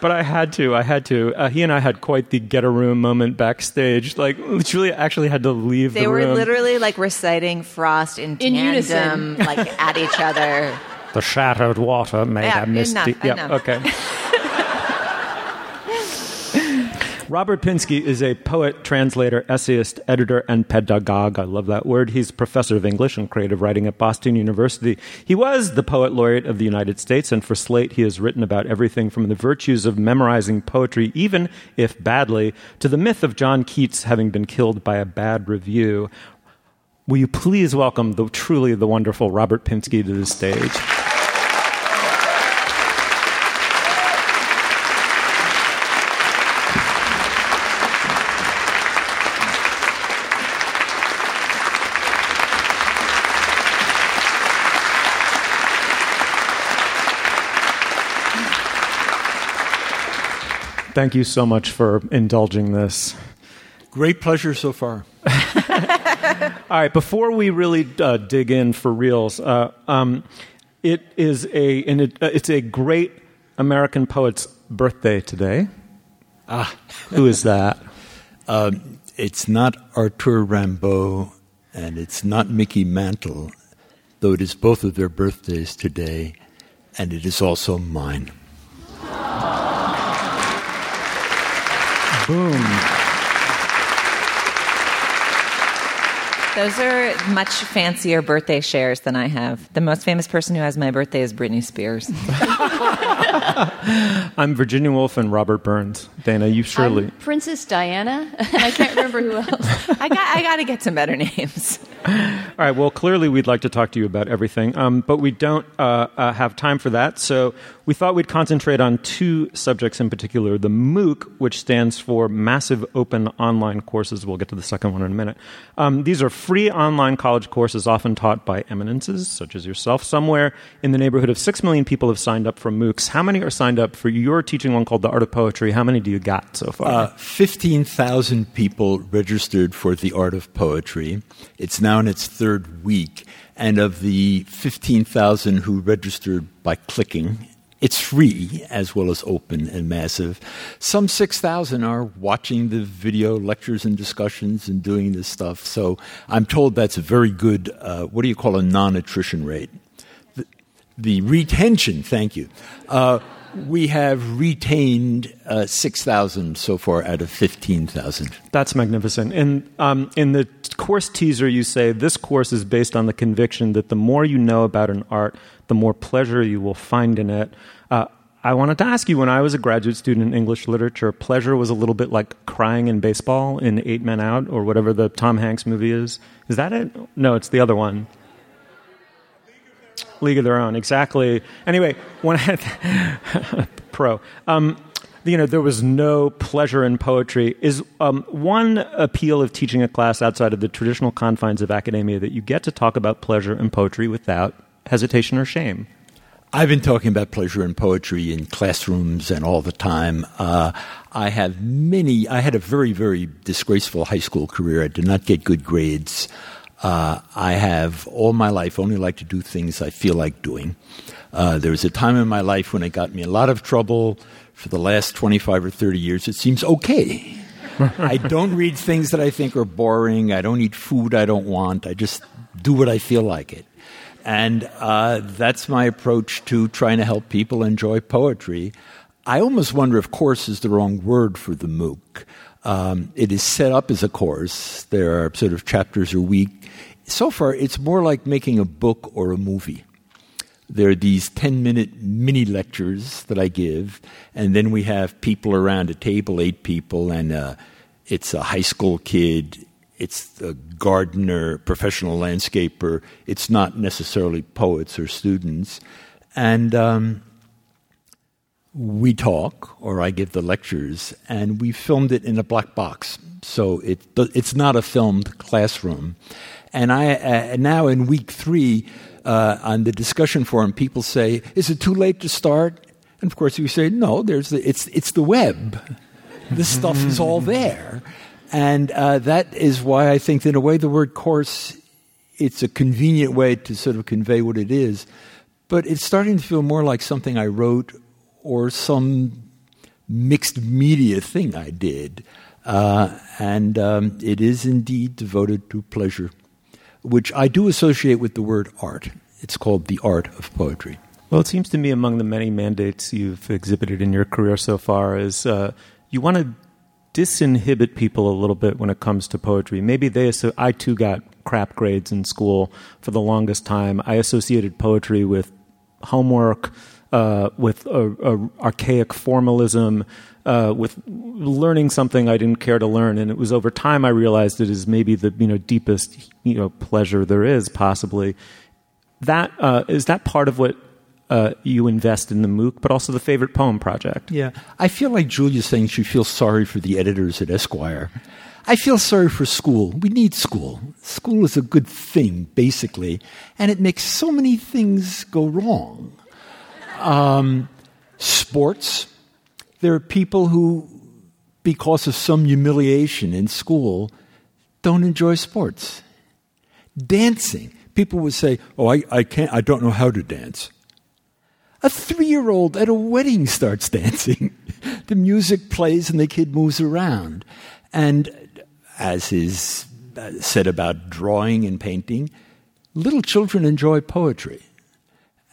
S2: But I had to. I had to. Uh, he and I had quite the get a room moment backstage. Like, Julia actually had to leave
S7: they
S2: the room.
S7: were literally like reciting Frost in,
S3: in
S7: tandem,
S3: unison,
S7: like at each other.
S2: The shattered water made
S7: yeah,
S2: a misty.
S7: Enough,
S2: yeah,
S7: enough.
S2: okay. Robert Pinsky is a poet, translator, essayist, editor, and pedagogue. I love that word. He's professor of English and creative writing at Boston University. He was the poet laureate of the United States, and for Slate, he has written about everything from the virtues of memorizing poetry, even if badly, to the myth of John Keats having been killed by a bad review. Will you please welcome the truly the wonderful Robert Pinsky to the stage? Thank you so much for indulging this.
S10: Great pleasure so far.
S2: All right, before we really uh, dig in for reals, uh, um, it is a and it, uh, it's a great American poet's birthday today.
S10: Ah,
S2: who is that?
S10: Um, it's not Arthur Rimbaud, and it's not Mickey Mantle, though it is both of their birthdays today, and it is also mine.
S2: Boom.
S7: Those are much fancier birthday shares than I have. The most famous person who has my birthday is Britney Spears.
S2: I'm Virginia Woolf and Robert Burns. Dana, you surely.
S3: I'm Princess Diana, I can't remember who else.
S7: I got I got to get some better names.
S2: All right. Well, clearly we'd like to talk to you about everything, um, but we don't uh, uh, have time for that. So we thought we'd concentrate on two subjects in particular: the MOOC, which stands for Massive Open Online Courses. We'll get to the second one in a minute. Um, these are free online college courses, often taught by eminences such as yourself. Somewhere in the neighborhood of six million people have signed up for MOOCs. How many are signed up for your teaching one called The Art of Poetry? How many do you got so far?
S10: Uh, 15,000 people registered for The Art of Poetry. It's now in its third week. And of the 15,000 who registered by clicking, it's free as well as open and massive. Some 6,000 are watching the video lectures and discussions and doing this stuff. So I'm told that's a very good, uh, what do you call a non attrition rate? The, retention, thank you. Uh, we have retained uh, 6,000 so far out of 15,000.
S2: That's magnificent. And um, in the course teaser, you say this course is based on the conviction that the more you know about an art, the more pleasure you will find in it. Uh, I wanted to ask you when I was a graduate student in English literature, pleasure was a little bit like crying in baseball in Eight Men Out or whatever the Tom Hanks movie is. Is that it? No, it's the other one. League of Their Own, exactly. Anyway, when I pro, um, you know, there was no pleasure in poetry. Is um, one appeal of teaching a class outside of the traditional confines of academia that you get to talk about pleasure in poetry without hesitation or shame?
S10: I've been talking about pleasure in poetry in classrooms and all the time. Uh, I have many. I had a very, very disgraceful high school career. I did not get good grades. Uh, I have all my life only like to do things I feel like doing. Uh, there was a time in my life when it got me a lot of trouble. For the last 25 or 30 years, it seems okay. I don't read things that I think are boring. I don't eat food I don't want. I just do what I feel like it. And uh, that's my approach to trying to help people enjoy poetry. I almost wonder if course is the wrong word for the MOOC. Um, it is set up as a course. There are sort of chapters a week. So far, it's more like making a book or a movie. There are these 10 minute mini lectures that I give, and then we have people around a table, eight people, and uh, it's a high school kid, it's a gardener, professional landscaper, it's not necessarily poets or students. And um, we talk, or I give the lectures, and we filmed it in a black box. So it, it's not a filmed classroom. And I, uh, now in week three, uh, on the discussion forum, people say, "Is it too late to start?" And of course, we say, "No. There's the, it's it's the web. This stuff is all there." And uh, that is why I think, in a way, the word course it's a convenient way to sort of convey what it is, but it's starting to feel more like something I wrote or some mixed media thing I did. Uh, and um, it is indeed devoted to pleasure, which I do associate with the word art. It's called the art of poetry.
S2: Well, it seems to me among the many mandates you've exhibited in your career so far is uh, you want to disinhibit people a little bit when it comes to poetry. Maybe they, so I too got crap grades in school for the longest time. I associated poetry with homework, uh, with a, a archaic formalism, uh, with learning something I didn't care to learn. And it was over time I realized it is maybe the you know deepest you know pleasure there is possibly. That uh, is that part of what uh, you invest in the MOOC, but also the favorite poem project.
S10: Yeah, I feel like Julia's saying she feels sorry for the editors at Esquire. I feel sorry for school. We need school. School is a good thing, basically, and it makes so many things go wrong. Um, sports, There are people who, because of some humiliation in school, don't enjoy sports. Dancing. People would say, Oh, I, I can't, I don't know how to dance. A three year old at a wedding starts dancing. the music plays and the kid moves around. And as is uh, said about drawing and painting, little children enjoy poetry.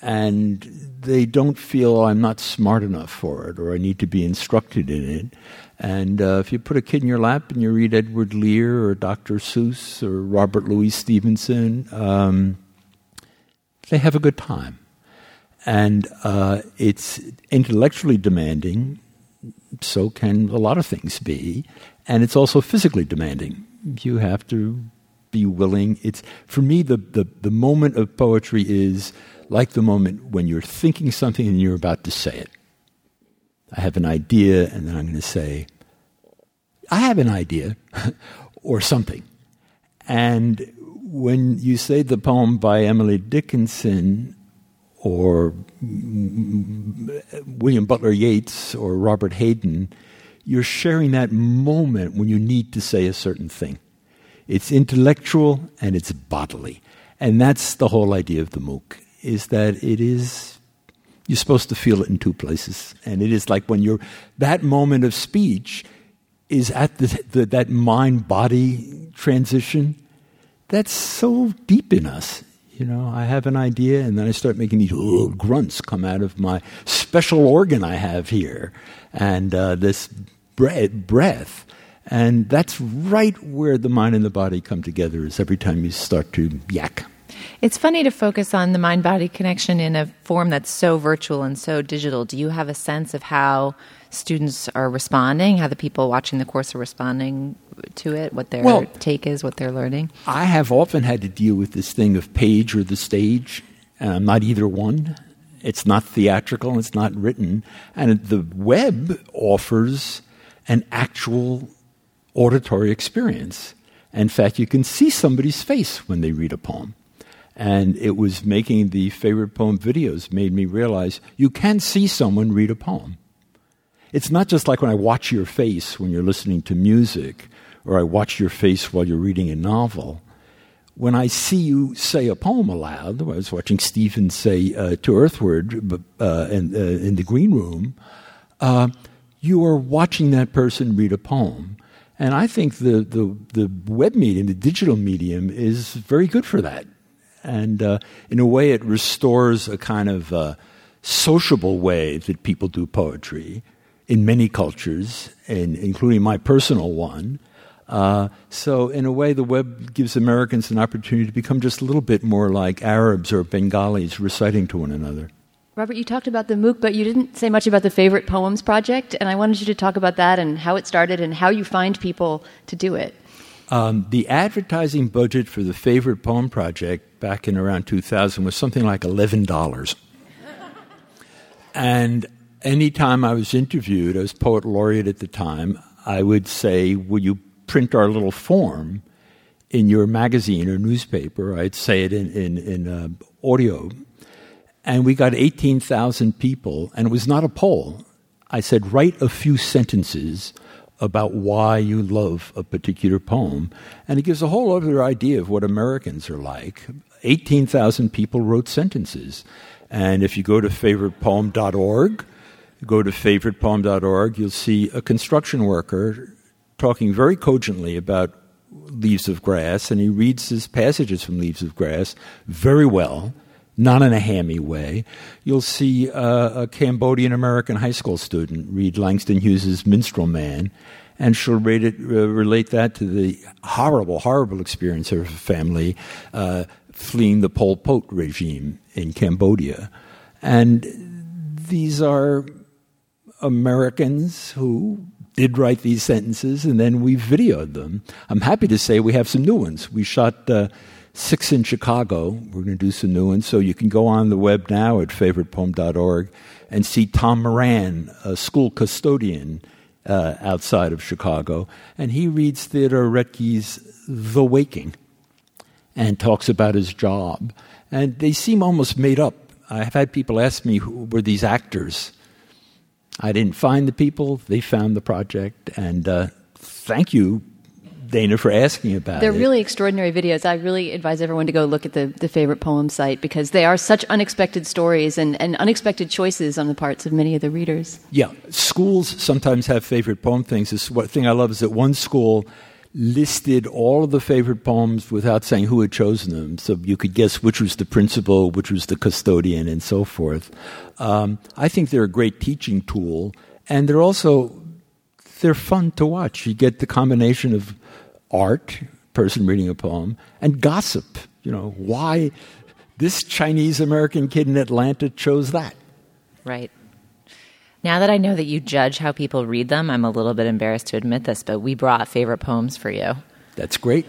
S10: And they don't feel I'm not smart enough for it or I need to be instructed in it. And uh, if you put a kid in your lap and you read Edward Lear or Dr. Seuss or Robert Louis Stevenson, um, they have a good time. And uh, it's intellectually demanding, so can a lot of things be. And it's also physically demanding. You have to be willing. It's for me the, the, the moment of poetry is like the moment when you're thinking something and you're about to say it. I have an idea, and then I'm going to say, I have an idea, or something. And when you say the poem by Emily Dickinson, or William Butler Yeats, or Robert Hayden, you're sharing that moment when you need to say a certain thing. It's intellectual and it's bodily. And that's the whole idea of the MOOC, is that it is, you're supposed to feel it in two places. And it is like when you're, that moment of speech is at the, the that mind body transition. That's so deep in us. You know, I have an idea, and then I start making these little grunts come out of my special organ I have here, and uh, this breath. And that's right where the mind and the body come together, is every time you start to yak.
S7: It's funny to focus on the mind body connection in a form that's so virtual and so digital. Do you have a sense of how students are responding, how the people watching the course are responding to it, what their
S10: well,
S7: take is, what they're learning?
S10: I have often had to deal with this thing of page or the stage, and I'm not either one. It's not theatrical, it's not written. And the web offers an actual auditory experience. In fact, you can see somebody's face when they read a poem. And it was making the favorite poem videos made me realize you can see someone read a poem. It's not just like when I watch your face when you're listening to music, or I watch your face while you're reading a novel. When I see you say a poem aloud, I was watching Stephen say uh, to Earthward uh, in, uh, in, the green room, uh, you are watching that person read a poem. And I think the, the, the web medium, the digital medium, is very good for that. And uh, in a way, it restores a kind of uh, sociable way that people do poetry in many cultures, and including my personal one. Uh, so, in a way, the web gives Americans an opportunity to become just a little bit more like Arabs or Bengalis reciting to one another.
S3: Robert, you talked about the MOOC, but you didn't say much about the Favorite Poems Project, and I wanted you to talk about that and how it started and how you find people to do it.
S10: Um, the advertising budget for the Favorite Poem Project back in around 2000 was something like $11. and anytime I was interviewed, I was poet laureate at the time, I would say, Will you print our little form in your magazine or newspaper? I'd say it in, in, in uh, audio. And we got 18,000 people, and it was not a poll. I said, Write a few sentences about why you love a particular poem. And it gives a whole other idea of what Americans are like. 18,000 people wrote sentences. And if you go to favoritepoem.org, go to favoritepoem.org, you'll see a construction worker talking very cogently about Leaves of Grass, and he reads his passages from Leaves of Grass very well, not in a hammy way. You'll see uh, a Cambodian American high school student read Langston Hughes's Minstrel Man, and she'll it, uh, relate that to the horrible, horrible experience of her family uh, fleeing the Pol Pot regime in Cambodia. And these are Americans who did write these sentences, and then we videoed them. I'm happy to say we have some new ones. We shot uh, six in Chicago. We're going to do some new ones. So you can go on the web now at favoritepoem.org and see Tom Moran, a school custodian uh, outside of Chicago. And he reads Theodore Roethke's The Waking and talks about his job. And they seem almost made up. I've had people ask me, who were these actors? I didn't find the people; they found the project, and uh, thank you, Dana, for asking about it.
S3: They're really extraordinary videos. I really advise everyone to go look at the, the favorite poem site because they are such unexpected stories and, and unexpected choices on the parts of many of the readers.
S10: Yeah, schools sometimes have favorite poem things. This one thing I love is that one school listed all of the favorite poems without saying who had chosen them, so you could guess which was the principal, which was the custodian, and so forth. Um, I think they're a great teaching tool, and they're also they're fun to watch. You get the combination of art, person reading a poem, and gossip. You know why this Chinese American kid in Atlanta chose that.
S7: Right. Now that I know that you judge how people read them, I'm a little bit embarrassed to admit this, but we brought favorite poems for you.
S10: That's great.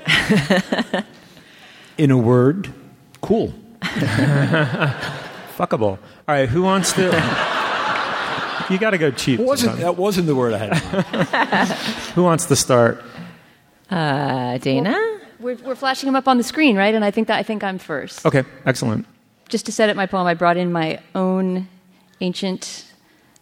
S10: In a word, cool.
S2: Fuckable. All right, who wants to? you got to go cheap.
S10: Wasn't, that wasn't the word I had.
S2: Who wants to start?
S7: Uh, Dana?
S3: We're, we're flashing them up on the screen, right? And I think that I think I'm first.
S2: Okay, excellent.
S3: Just to set up my poem, I brought in my own ancient,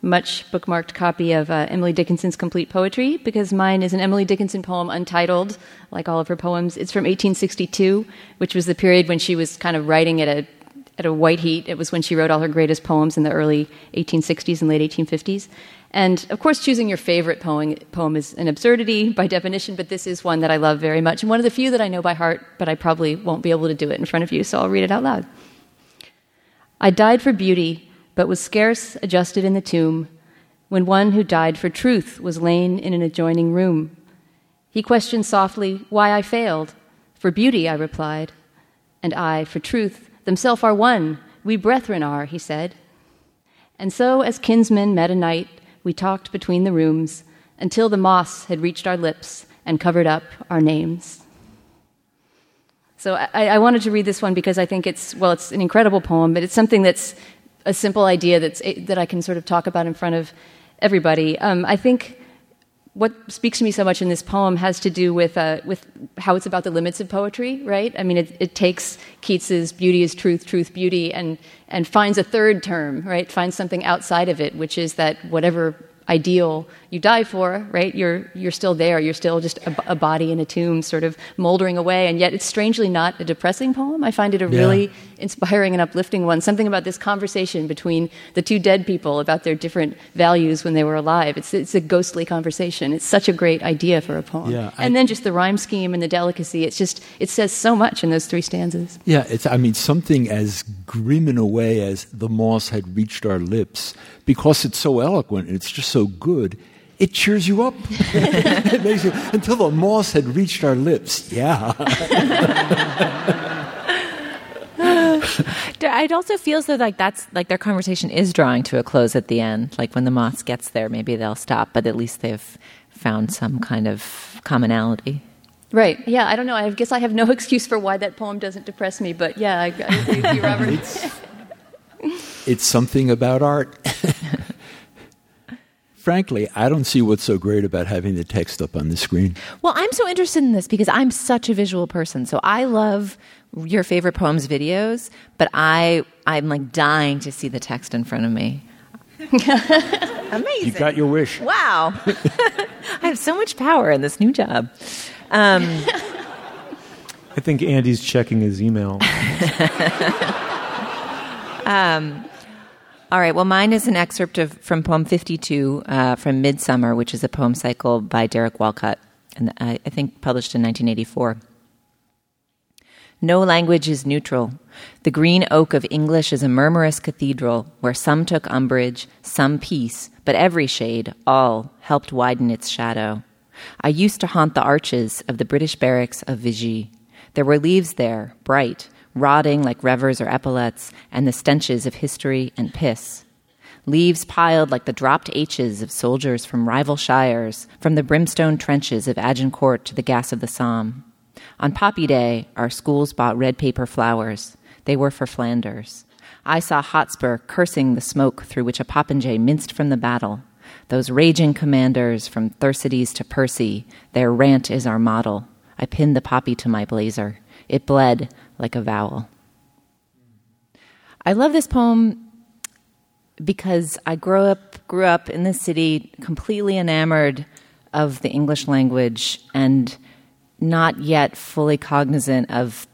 S3: much bookmarked copy of uh, Emily Dickinson's complete poetry because mine is an Emily Dickinson poem, untitled, like all of her poems. It's from 1862, which was the period when she was kind of writing at a at a white heat. It was when she wrote all her greatest poems in the early 1860s and late 1850s. And of course, choosing your favorite poem, poem is an absurdity by definition, but this is one that I love very much and one of the few that I know by heart, but I probably won't be able to do it in front of you, so I'll read it out loud. I died for beauty, but was scarce adjusted in the tomb when one who died for truth was lain in an adjoining room. He questioned softly why I failed. For beauty, I replied, and I for truth. Themself are one, we brethren are, he said. And so, as kinsmen met a night, we talked between the rooms until the moss had reached our lips and covered up our names. So I, I, wanted to read this one because I think it's well, it's an incredible poem, but it's something that's a simple idea that's that I can sort of talk about in front of everybody. Um, I think what speaks to me so much in this poem has to do with uh, with how it's about the limits of poetry, right? I mean, it, it takes Keats's "beauty is truth, truth beauty" and and finds a third term, right? Finds something outside of it, which is that whatever ideal you die for, right? You're you're still there. You're still just a, a, body in a tomb, sort of moldering away. And yet, it's strangely not a depressing poem. I find it a
S10: Yeah.
S3: really inspiring and uplifting one. Something about this conversation between the two dead people about their different values when they were alive. It's it's a ghostly conversation. It's such a great idea for a poem.
S10: Yeah, I-
S3: and then just the rhyme scheme and the delicacy. It's just it says so much in those three stanzas.
S10: Yeah, it's. I mean, something as grim in a way as the moss had reached our lips, because it's so eloquent and it's just so good. It cheers you up. it makes you until the moss had reached our lips. Yeah,
S7: It also feels though like that's like their conversation is drawing to a close at the end. Like when the moth gets there, maybe they'll stop, but at least they've found some kind of commonality.
S3: Right. Yeah. I don't know. I guess I have no excuse for why that poem doesn't depress me. But yeah, I, I agree with you, Robert.
S10: it's something about art. Frankly, I don't see what's so great about having the text up on the screen.
S7: Well, I'm so interested in this because I'm such a visual person. So I love your favorite poems videos, but I I'm like dying to see the text in front of me. Amazing.
S2: You got your wish.
S7: Wow. I have so much power in this new job. Um,
S2: I think Andy's checking his email.
S7: um, all right. Well, mine is an excerpt of from poem 52 uh, from Midsummer, which is a poem cycle by Derek Walcott, and I, I think published in 1984. No language is neutral. The green oak of English is a murmurous cathedral where some took umbrage, some peace, but every shade, all, helped widen its shadow. I used to haunt the arches of the British barracks of Vigie. There were leaves there, bright, rotting like revers or epaulets, and the stenches of history and piss. Leaves piled like the dropped H's of soldiers from rival shires, from the brimstone trenches of Agincourt to the gas of the Somme. On Poppy Day, our schools bought red paper flowers. They were for Flanders. I saw Hotspur cursing the smoke through which a popinjay minced from the battle. Those raging commanders from Thersites to Percy, their rant is our model. I pinned the poppy to my blazer. It bled like a vowel. I love this poem because I grew up grew up in the city completely enamored of the English language and not yet fully cognizant of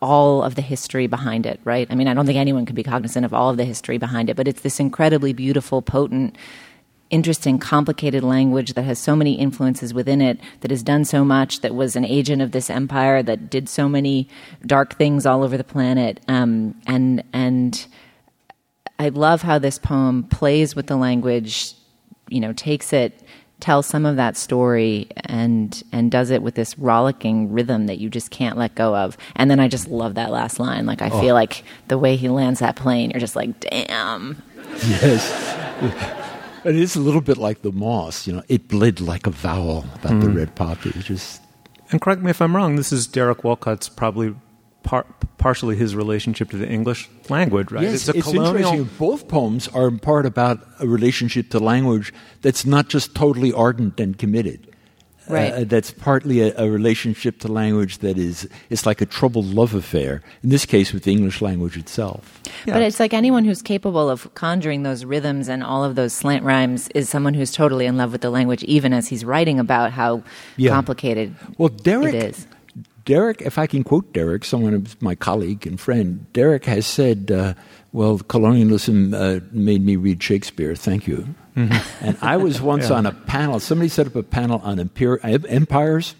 S7: all of the history behind it, right? I mean, I don't think anyone could be cognizant of all of the history behind it, but it's this incredibly beautiful, potent, interesting, complicated language that has so many influences within it, that has done so much, that was an agent of this empire, that did so many dark things all over the planet. Um, and, and I love how this poem plays with the language, you know, takes it tells some of that story and and does it with this rollicking rhythm that you just can't let go of. And then I just love that last line. Like I
S10: Oh.
S7: feel like the way he lands that plane, you're just like, damn.
S10: Yes. And it is a little bit like the moss, you know, it bled like a vowel about the
S2: Mm.
S10: red poppy. Just
S2: And correct me if I'm wrong. This is Derek Walcott's probably par- partially his relationship to the English language, right?
S10: Yes,
S2: it's a colonial.
S10: interesting. Both poems are in part about a relationship to language that's not just totally ardent and committed.
S7: Right.
S10: Uh, that's partly a, a relationship to language that is it's like a troubled love affair. In this case, with the English language itself.
S7: But it's like anyone who's capable of conjuring those rhythms and all of those slant rhymes is someone who's totally in love with the language, even as he's writing about how
S10: Yeah.
S7: complicated
S10: Well, Derek,
S7: it is.
S10: Derek, if I can quote Derek, someone who's my colleague and friend, Derek has said, uh, "Well, colonialism uh, made me read Shakespeare. Thank you." And I was once
S2: Yeah.
S10: on a panel. Somebody set up a panel on empir- empires,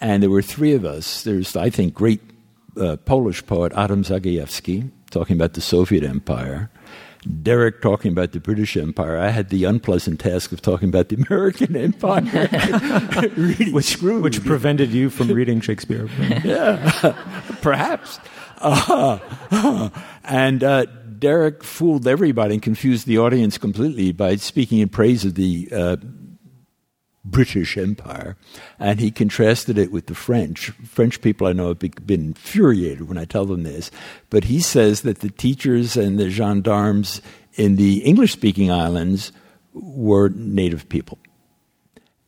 S10: and there were three of us. There's, I think, great uh, Polish poet Adam Zagajewski talking about the Soviet Empire. Derek talking about the British Empire. I had the unpleasant task of talking about the American Empire. really
S2: which, which prevented you from reading Shakespeare.
S10: yeah, perhaps. Uh, and uh, Derek fooled everybody and confused the audience completely by speaking in praise of the uh, British Empire, and he contrasted it with the French. French people I know have been infuriated when I tell them this, but he says that the teachers and the gendarmes in the English speaking islands were native people.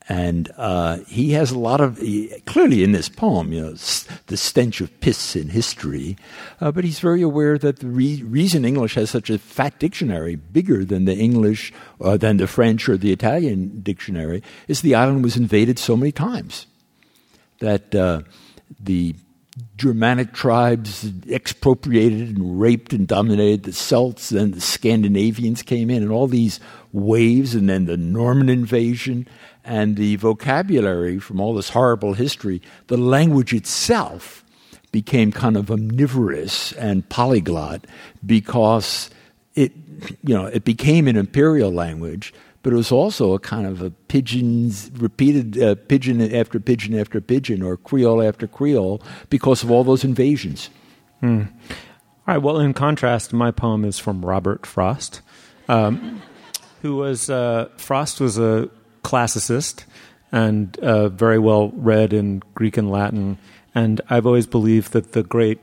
S10: And uh, he has a lot of, he- clearly in this poem, you know, the stench of piss in history, uh, but he's very aware that the re- reason English has such a fat dictionary, bigger than the English, uh, than the French or the Italian dictionary, is the island was invaded so many times that uh, the Germanic tribes expropriated and raped and dominated the Celts, then the Scandinavians came in, and all these waves, and then the Norman invasion, and the vocabulary from all this horrible history, the language itself became kind of omnivorous and polyglot because it, you know, it became an imperial language, but it was also a kind of a pidgins repeated uh, pidgin after pidgin after pigeon or Creole after Creole because of all those invasions.
S2: Hmm. All right. Well, in contrast, my poem is from Robert Frost, um, who was uh, Frost was a classicist and uh, very well read in Greek and Latin. And I've always believed that the great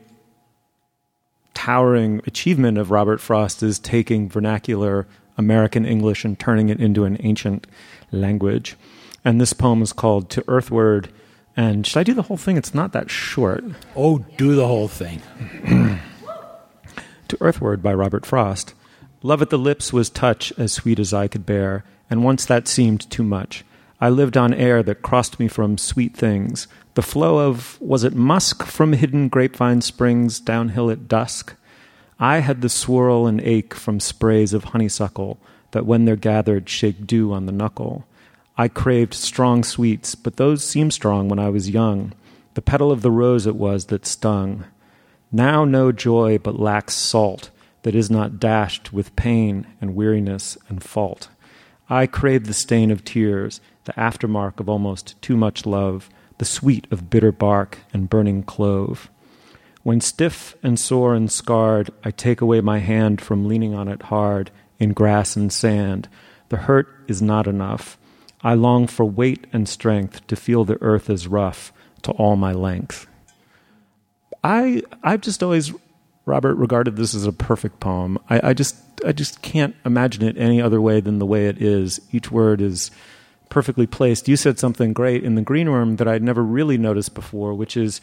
S2: towering achievement of Robert Frost is taking vernacular American English and turning it into an ancient language. And this poem is called To Earthward. And should I do the whole thing? It's not that short.
S10: Oh, do the whole thing.
S2: to Earthward by Robert Frost. Love at the lips was touch as sweet as I could bear, and once that seemed too much. I lived on air that crossed me from sweet things. The flow of, was it musk from hidden grapevine springs downhill at dusk? I had the swirl and ache from sprays of honeysuckle that when they're gathered shake dew on the knuckle. I craved strong sweets, but those seemed strong when I was young. The petal of the rose it was that stung. Now no joy but lacks salt that is not dashed with pain and weariness and fault. I crave the stain of tears, the aftermark of almost too much love, the sweet of bitter bark and burning clove. When stiff and sore and scarred, I take away my hand from leaning on it hard in grass and sand. The hurt is not enough. I long for weight and strength to feel the earth is rough to all my length. I I've just always Robert regarded this as a perfect poem. I, I just I just can't imagine it any other way than the way it is. Each word is perfectly placed. You said something great in the green room that I'd never really noticed before, which is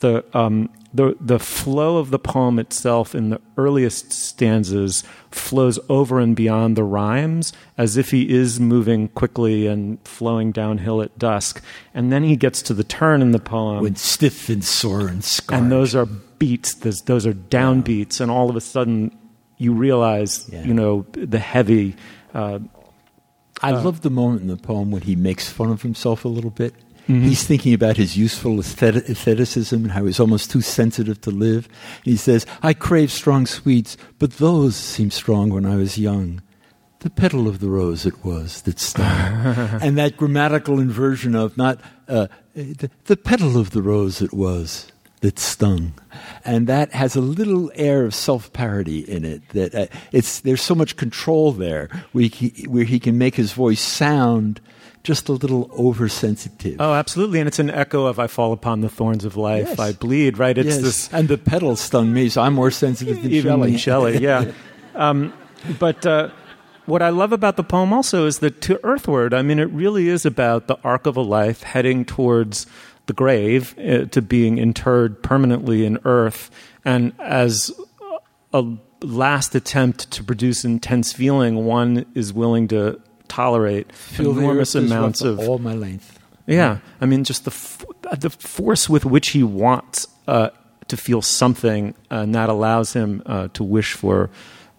S2: the um, the the flow of the poem itself in the earliest stanzas flows over and beyond the rhymes as if he is moving quickly and flowing downhill at dusk. And then he gets to the turn in the poem.
S10: When stiff and sore and scarred.
S2: And those are beats those, those are downbeats and all of a sudden you realize
S10: Yeah.
S2: you know the heavy uh,
S10: I love the moment in the poem when he makes fun of himself a little bit.
S2: Mhm.
S10: He's thinking about his useful aesthet- aestheticism and how he's almost too sensitive to live. He says, I crave strong sweets, but those seemed strong when I was young. The petal of the rose it was that stung. and that grammatical inversion of not uh, the, the petal of the rose it was that stung. And that has a little air of self parody in it. That uh, it's, there's so much control there where he, where he can make his voice sound just a little oversensitive.
S2: oh absolutely and it's an echo of i fall upon the thorns of life
S10: Yes.
S2: i bleed right it's
S10: Yes.
S2: this
S10: and the petals stung me, so I'm more sensitive than
S2: even
S10: Shelley.
S2: Shelley, yeah. Um, but uh, what I love about the poem also is that to Earthward, I mean, it really is about the arc of a life heading towards the grave, uh, to being interred permanently in Earth, and as a last attempt to produce intense feeling, one is willing to tolerate
S10: Feel
S2: enormous amounts of
S10: all my length.
S2: yeah, I mean, just the f- the force with which he wants uh, to feel something, and that allows him uh, to wish for,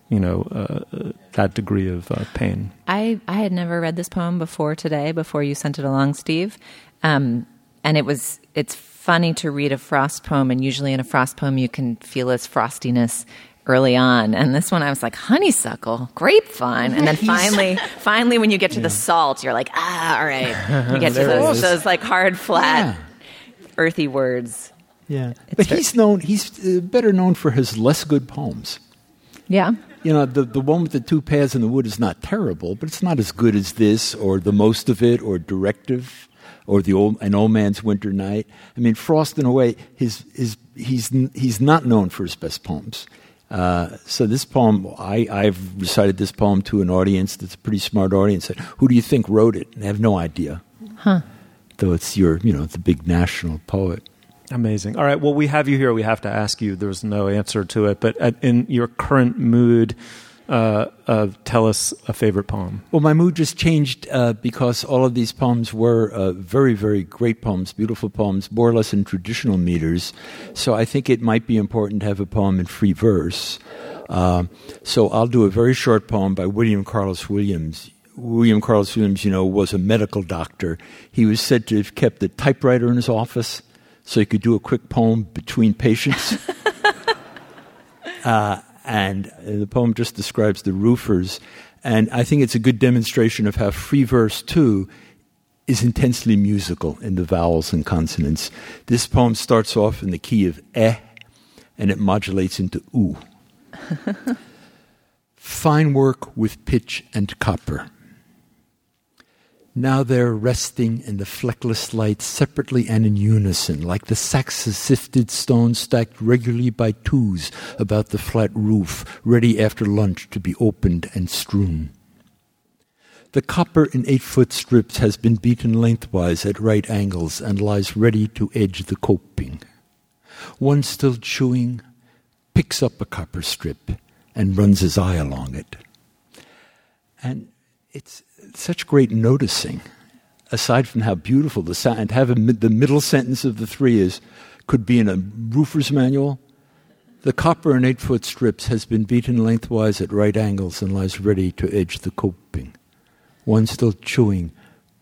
S2: you know, uh, uh, that degree of uh, pain.
S7: I, I had never read this poem before today, before you sent it along, Steve. Um, and it was it's funny to read a frost poem, and usually in a frost poem you can feel its frostiness early on. And this one I was like, honeysuckle, grapevine. And then finally finally when you get to the salt, you're like, ah, all right. You get to those, those like hard, flat, earthy words.
S10: Yeah, but he's known. He's uh, better known for his less good poems.
S7: Yeah.
S10: You know, the the one with the two paths in the wood is not terrible, but it's not as good as this, or the most of it, or directive, or the old an old man's winter night. I mean, Frost, in a way, his his he's he's not known for his best poems. Uh, so this poem, I, I've recited this poem to an audience that's a pretty smart audience. Said, Who do you think wrote it? And they have no idea.
S7: Huh.
S10: Though it's your, you know, the big national poet.
S2: Amazing. All right. Well, we have you here. We have to ask you. There's no answer to it, but at, in your current mood, uh, uh, tell us a favorite poem.
S10: Well, my mood just changed uh, because all of these poems were uh, very, very great poems, beautiful poems, more or less in traditional meters. So I think it might be important to have a poem in free verse. Uh, so I'll do a very short poem by William Carlos Williams. William Carlos Williams, you know, was a medical doctor. He was said to have kept a typewriter in his office so he could do a quick poem between patients. Uh, and uh, the poem just describes the roofers. And I think it's a good demonstration of how free verse, too, is intensely musical in the vowels and consonants. This poem starts off in the key of eh, and it modulates into oo. Fine work with pitch and copper. Now they're resting in the fleckless light separately and in unison, like the sacks of sifted stone stacked regularly by twos about the flat roof, ready after lunch to be opened and strewn. The copper in eight foot strips has been beaten lengthwise at right angles and lies ready to edge the coping. One still chewing picks up a copper strip and runs his eye along it. And it's such great noticing, aside from how beautiful the sound, have the middle sentence of the three is, could be in a roofer's manual. The copper in eight foot strips has been beaten lengthwise at right angles and lies ready to edge the coping. One still chewing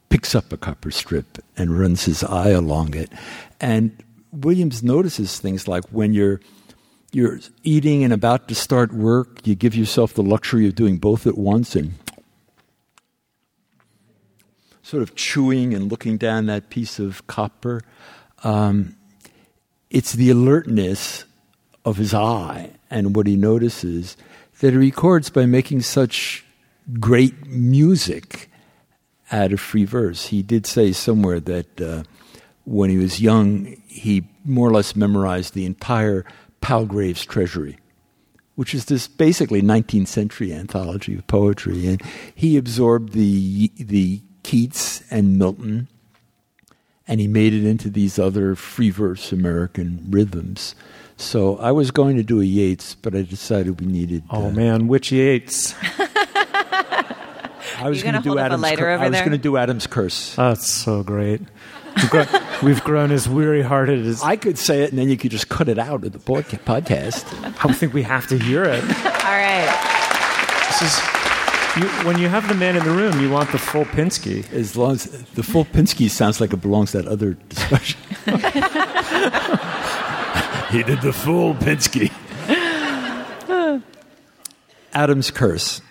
S10: picks up a copper strip and runs his eye along it. And Williams notices things like when you're you're eating and about to start work, you give yourself the luxury of doing both at once and sort of chewing and looking down that piece of copper. Um, it's the alertness of his eye and what he notices that he records by making such great music out of free verse. He did say somewhere that uh, when he was young, he more or less memorized the entire Palgrave's Treasury, which is this basically 19th century anthology of poetry. And he absorbed the, the Keats and Milton and he made it into these other free verse American rhythms. So I was going to do a Yeats, but I decided we needed.
S2: Oh uh, man, which Yeats?
S10: I was
S7: gonna
S10: do
S7: hold up a
S10: Adam's.
S7: lighter
S10: Cur- I was going to do Adam's curse.
S2: That's so great. We've grown, we've grown as weary-hearted as
S10: I could say it, and then you could just cut it out of the podcast.
S2: I think we have to hear it.
S7: All right.
S2: This is you, when you have the man in the room, you want the full Pinsky.
S10: As long as the full Pinsky sounds like it belongs to that other discussion. he did the full Pinsky. Adam's curse.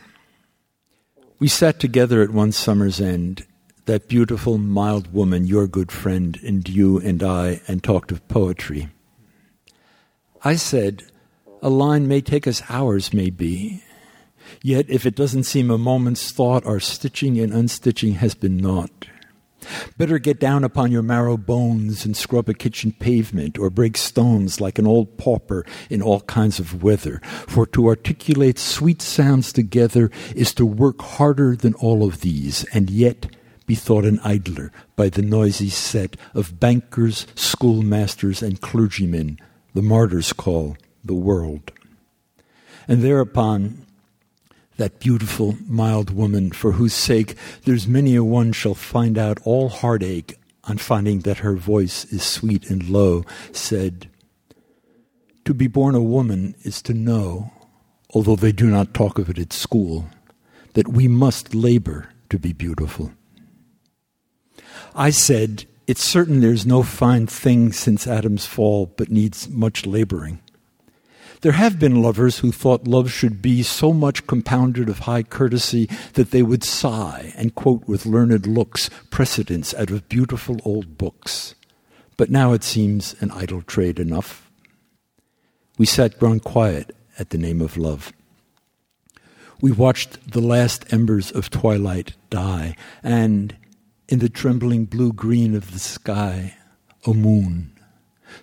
S10: We sat together at one summer's end, that beautiful, mild woman, your good friend, and you and I, and talked of poetry. I said, A line may take us hours, maybe. Yet, if it doesn't seem a moment's thought, our stitching and unstitching has been naught. Better get down upon your marrow bones and scrub a kitchen pavement or break stones like an old pauper in all kinds of weather. For to articulate sweet sounds together is to work harder than all of these, and yet be thought an idler by the noisy set of bankers, schoolmasters, and clergymen the martyrs call the world. And thereupon that beautiful, mild woman, for whose sake there's many a one shall find out all heartache on finding that her voice is sweet and low, said, To be born a woman is to know, although they do not talk of it at school, that we must labor to be beautiful. I said, It's certain there's no fine thing since Adam's fall, but needs much laboring. There have been lovers who thought love should be so much compounded of high courtesy that they would sigh and quote with learned looks precedents out of beautiful old books. But now it seems an idle trade enough. We sat grown quiet at the name of love. We watched the last embers of twilight die, and in the trembling blue green of the sky, a moon,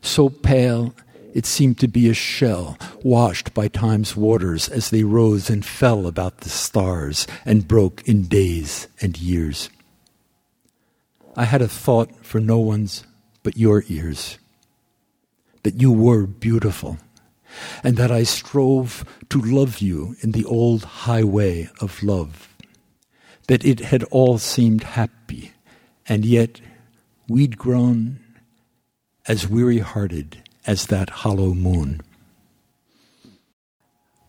S10: so pale it seemed to be a shell washed by time's waters as they rose and fell about the stars and broke in days and years. I had a thought for no one's but your ears that you were beautiful, and that I strove to love you in the old highway of love, that it had all seemed happy, and yet we'd grown as weary hearted as that hollow moon.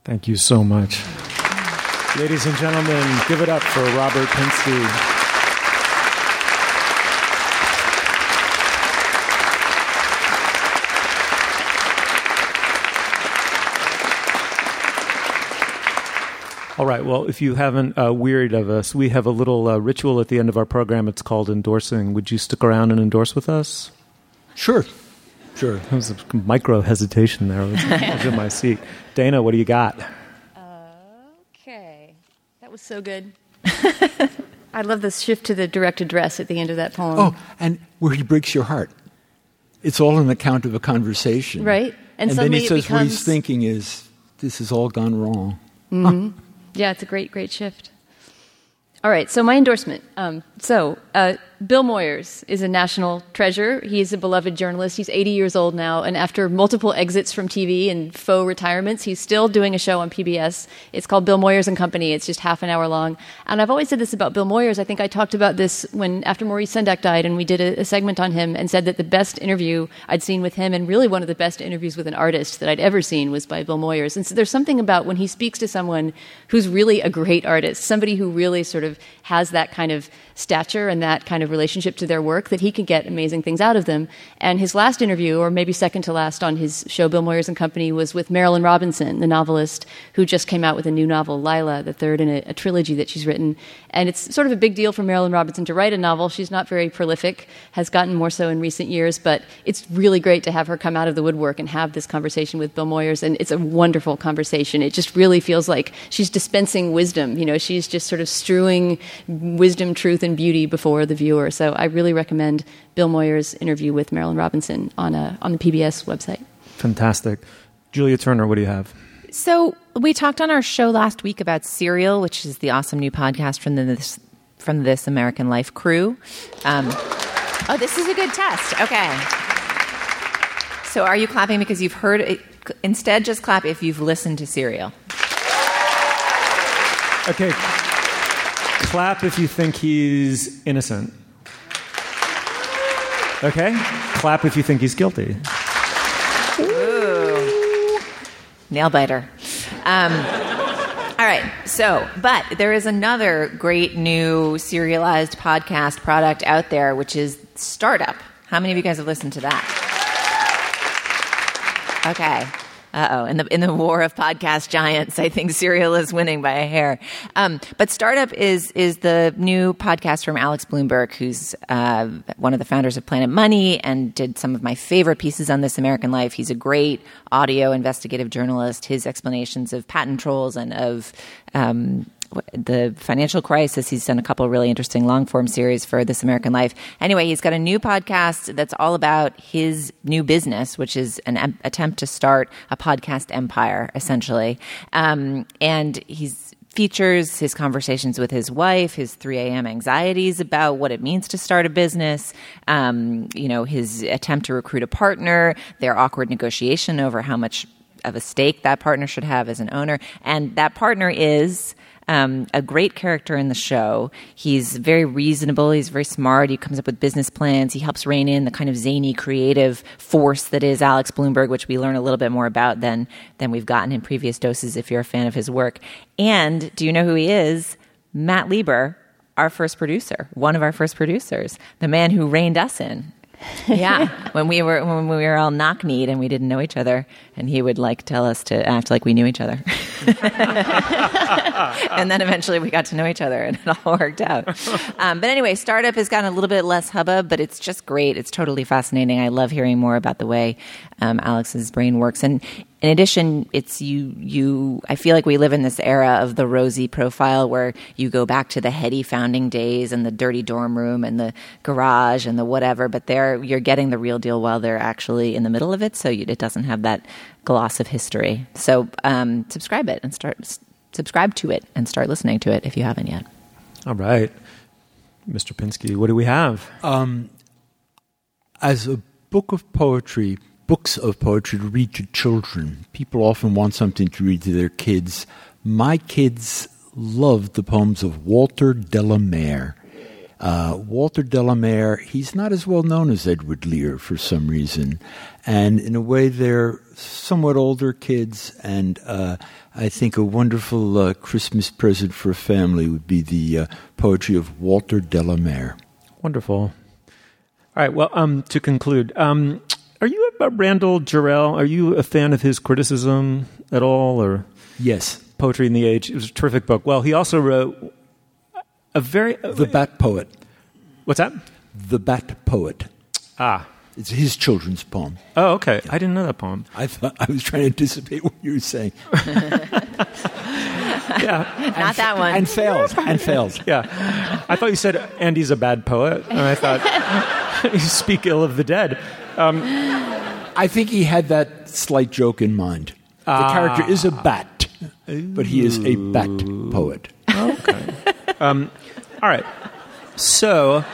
S2: Thank you so much. Ladies and gentlemen, give it up for Robert Pinsky. All right. Well, if you haven't uh, wearied of us, we have a little uh, ritual at the end of our program. It's called endorsing. Would you stick around and endorse with us?
S10: Sure. Sure.
S2: There was a micro hesitation there. I was, in my seat. Dana, what do you got?
S3: Okay. That was so good. I love the shift to the direct address at the end of that poem.
S10: Oh, and where he breaks your heart. It's all an account of a conversation.
S3: Right. And
S10: And, then he says what he's thinking is, this has all gone wrong.
S3: Mhm. Yeah, it's a great, great shift. All right, so my endorsement. Um, so, uh, Bill Moyers is a national treasure. He's a beloved journalist. He's 80 years old now, and after multiple exits from TV and faux retirements, he's still doing a show on PBS. It's called Bill Moyers and Company. It's just half an hour long. And I've always said this about Bill Moyers. I think I talked about this when after Maurice Sendak died, and we did a, a segment on him and said that the best interview I'd seen with him, and really one of the best interviews with an artist that I'd ever seen, was by Bill Moyers. And so there's something about when he speaks to someone who's really a great artist, somebody who really sort of has that kind of stature and that kind of relationship to their work, that he can get amazing things out of them. And his last interview, or maybe second to last on his show, Bill Moyers and Company, was with Marilynne Robinson, the novelist who just came out with a new novel, Lila, the third in a, a trilogy that she's written. And it's sort of a big deal for Marilynne Robinson to write a novel. She's not very prolific, has gotten more so in recent years, but it's really great to have her come out of the woodwork and have this conversation with Bill Moyers. And it's a wonderful conversation. It just really feels like she's dispensing wisdom. You know, she's just sort of strewing wisdom, truth, and beauty before the viewer. So I really recommend Bill Moyers' interview with Marilynne Robinson on, a, on the PBS website.
S2: Fantastic. Julia Turner, what do you have?
S7: So we talked on our show last week about Serial, which is the awesome new podcast from the This, from This American Life crew. Um, Oh, this is a good test. Okay. So, are you clapping because you've heard it? Instead, just clap if you've listened to Serial.
S2: Okay. Clap if you think he's innocent. Okay? Clap if you think he's guilty.
S7: Ooh. Nail biter. Um, all right. So, but there is another great new serialized podcast product out there, which is Startup. How many of you guys have listened to that? Okay. Uh oh. In the in the war of podcast giants, I think Serial is winning by a hair. Um, but Startup is is the new podcast from Alex Blumberg, who's uh, one of the founders of Planet Money and did some of my favorite pieces on This American Life. He's a great audio investigative journalist. His explanations of patent trolls and of um, the financial crisis. He's done a couple really interesting long form series for This American Life. Anyway, he's got a new podcast that's all about his new business, which is an em- attempt to start a podcast empire, essentially. Um, and he's features his conversations with his wife, his 3 a.m. anxieties about what it means to start a business, um, you know, his attempt to recruit a partner, their awkward negotiation over how much of a stake that partner should have as an owner. And that partner is um, a great character in the show. He's very reasonable. He's very smart. He comes up with business plans. He helps rein in the kind of zany, creative force that is Alex Blumberg, which we learn a little bit more about than than we've gotten in previous doses. If you're a fan of his work, and do you know who he is? Matt Lieber, our first producer, one of our first producers, the man who reined us in yeah, when we were when we were all knock kneed and we didn't know each other, and he would like tell us to act like we knew each other, and then eventually we got to know each other, and it all worked out. Um, but anyway, startup has gotten a little bit less hubbub, but it's just great. It's totally fascinating. I love hearing more about the way um, Alex's brain works, and in addition, it's you, you, I feel like we live in this era of the rosy profile where you go back to the heady founding days and the dirty dorm room and the garage and the whatever, but there you're getting the real deal while they're actually in the middle of it. So you, it doesn't have that gloss of history. So, um, subscribe it and start, s- subscribe to it and start listening to it if you haven't yet.
S2: All right. Mr. Pinsky, what do we have?
S10: Um, as a book of poetry, books of poetry to read to children, people often want something to read to their kids. My kids loved the poems of Walter de la Mare. Uh, Walter de la Mare, he's not as well known as Edward Lear for some reason. And in a way, they're somewhat older kids. And uh, I think a wonderful uh, Christmas present for a family would be the uh, poetry of Walter de la Mare.
S2: Wonderful. All right. Well, um, to conclude, um, are you a Randall Jarrell? Are you a fan of his criticism at all, or
S10: Yes.
S2: Poetry in the Age? It was a terrific book. Well, he also wrote a very
S10: The Bat Poet.
S2: what's that?
S10: The Bat Poet.
S2: Ah.
S10: It's his children's poem.
S2: Oh, okay. I didn't know that poem.
S10: I thought I was trying to anticipate what you were saying.
S2: Yeah.
S7: Not that one.
S10: And failed. And failed.
S2: Yeah. I thought you said Andy's a bad poet, and I thought you speak ill of the dead. Um,
S10: I think he had that slight joke in mind. The
S2: Ah.
S10: character is a bat, but he is a bat poet.
S2: Um, all right. So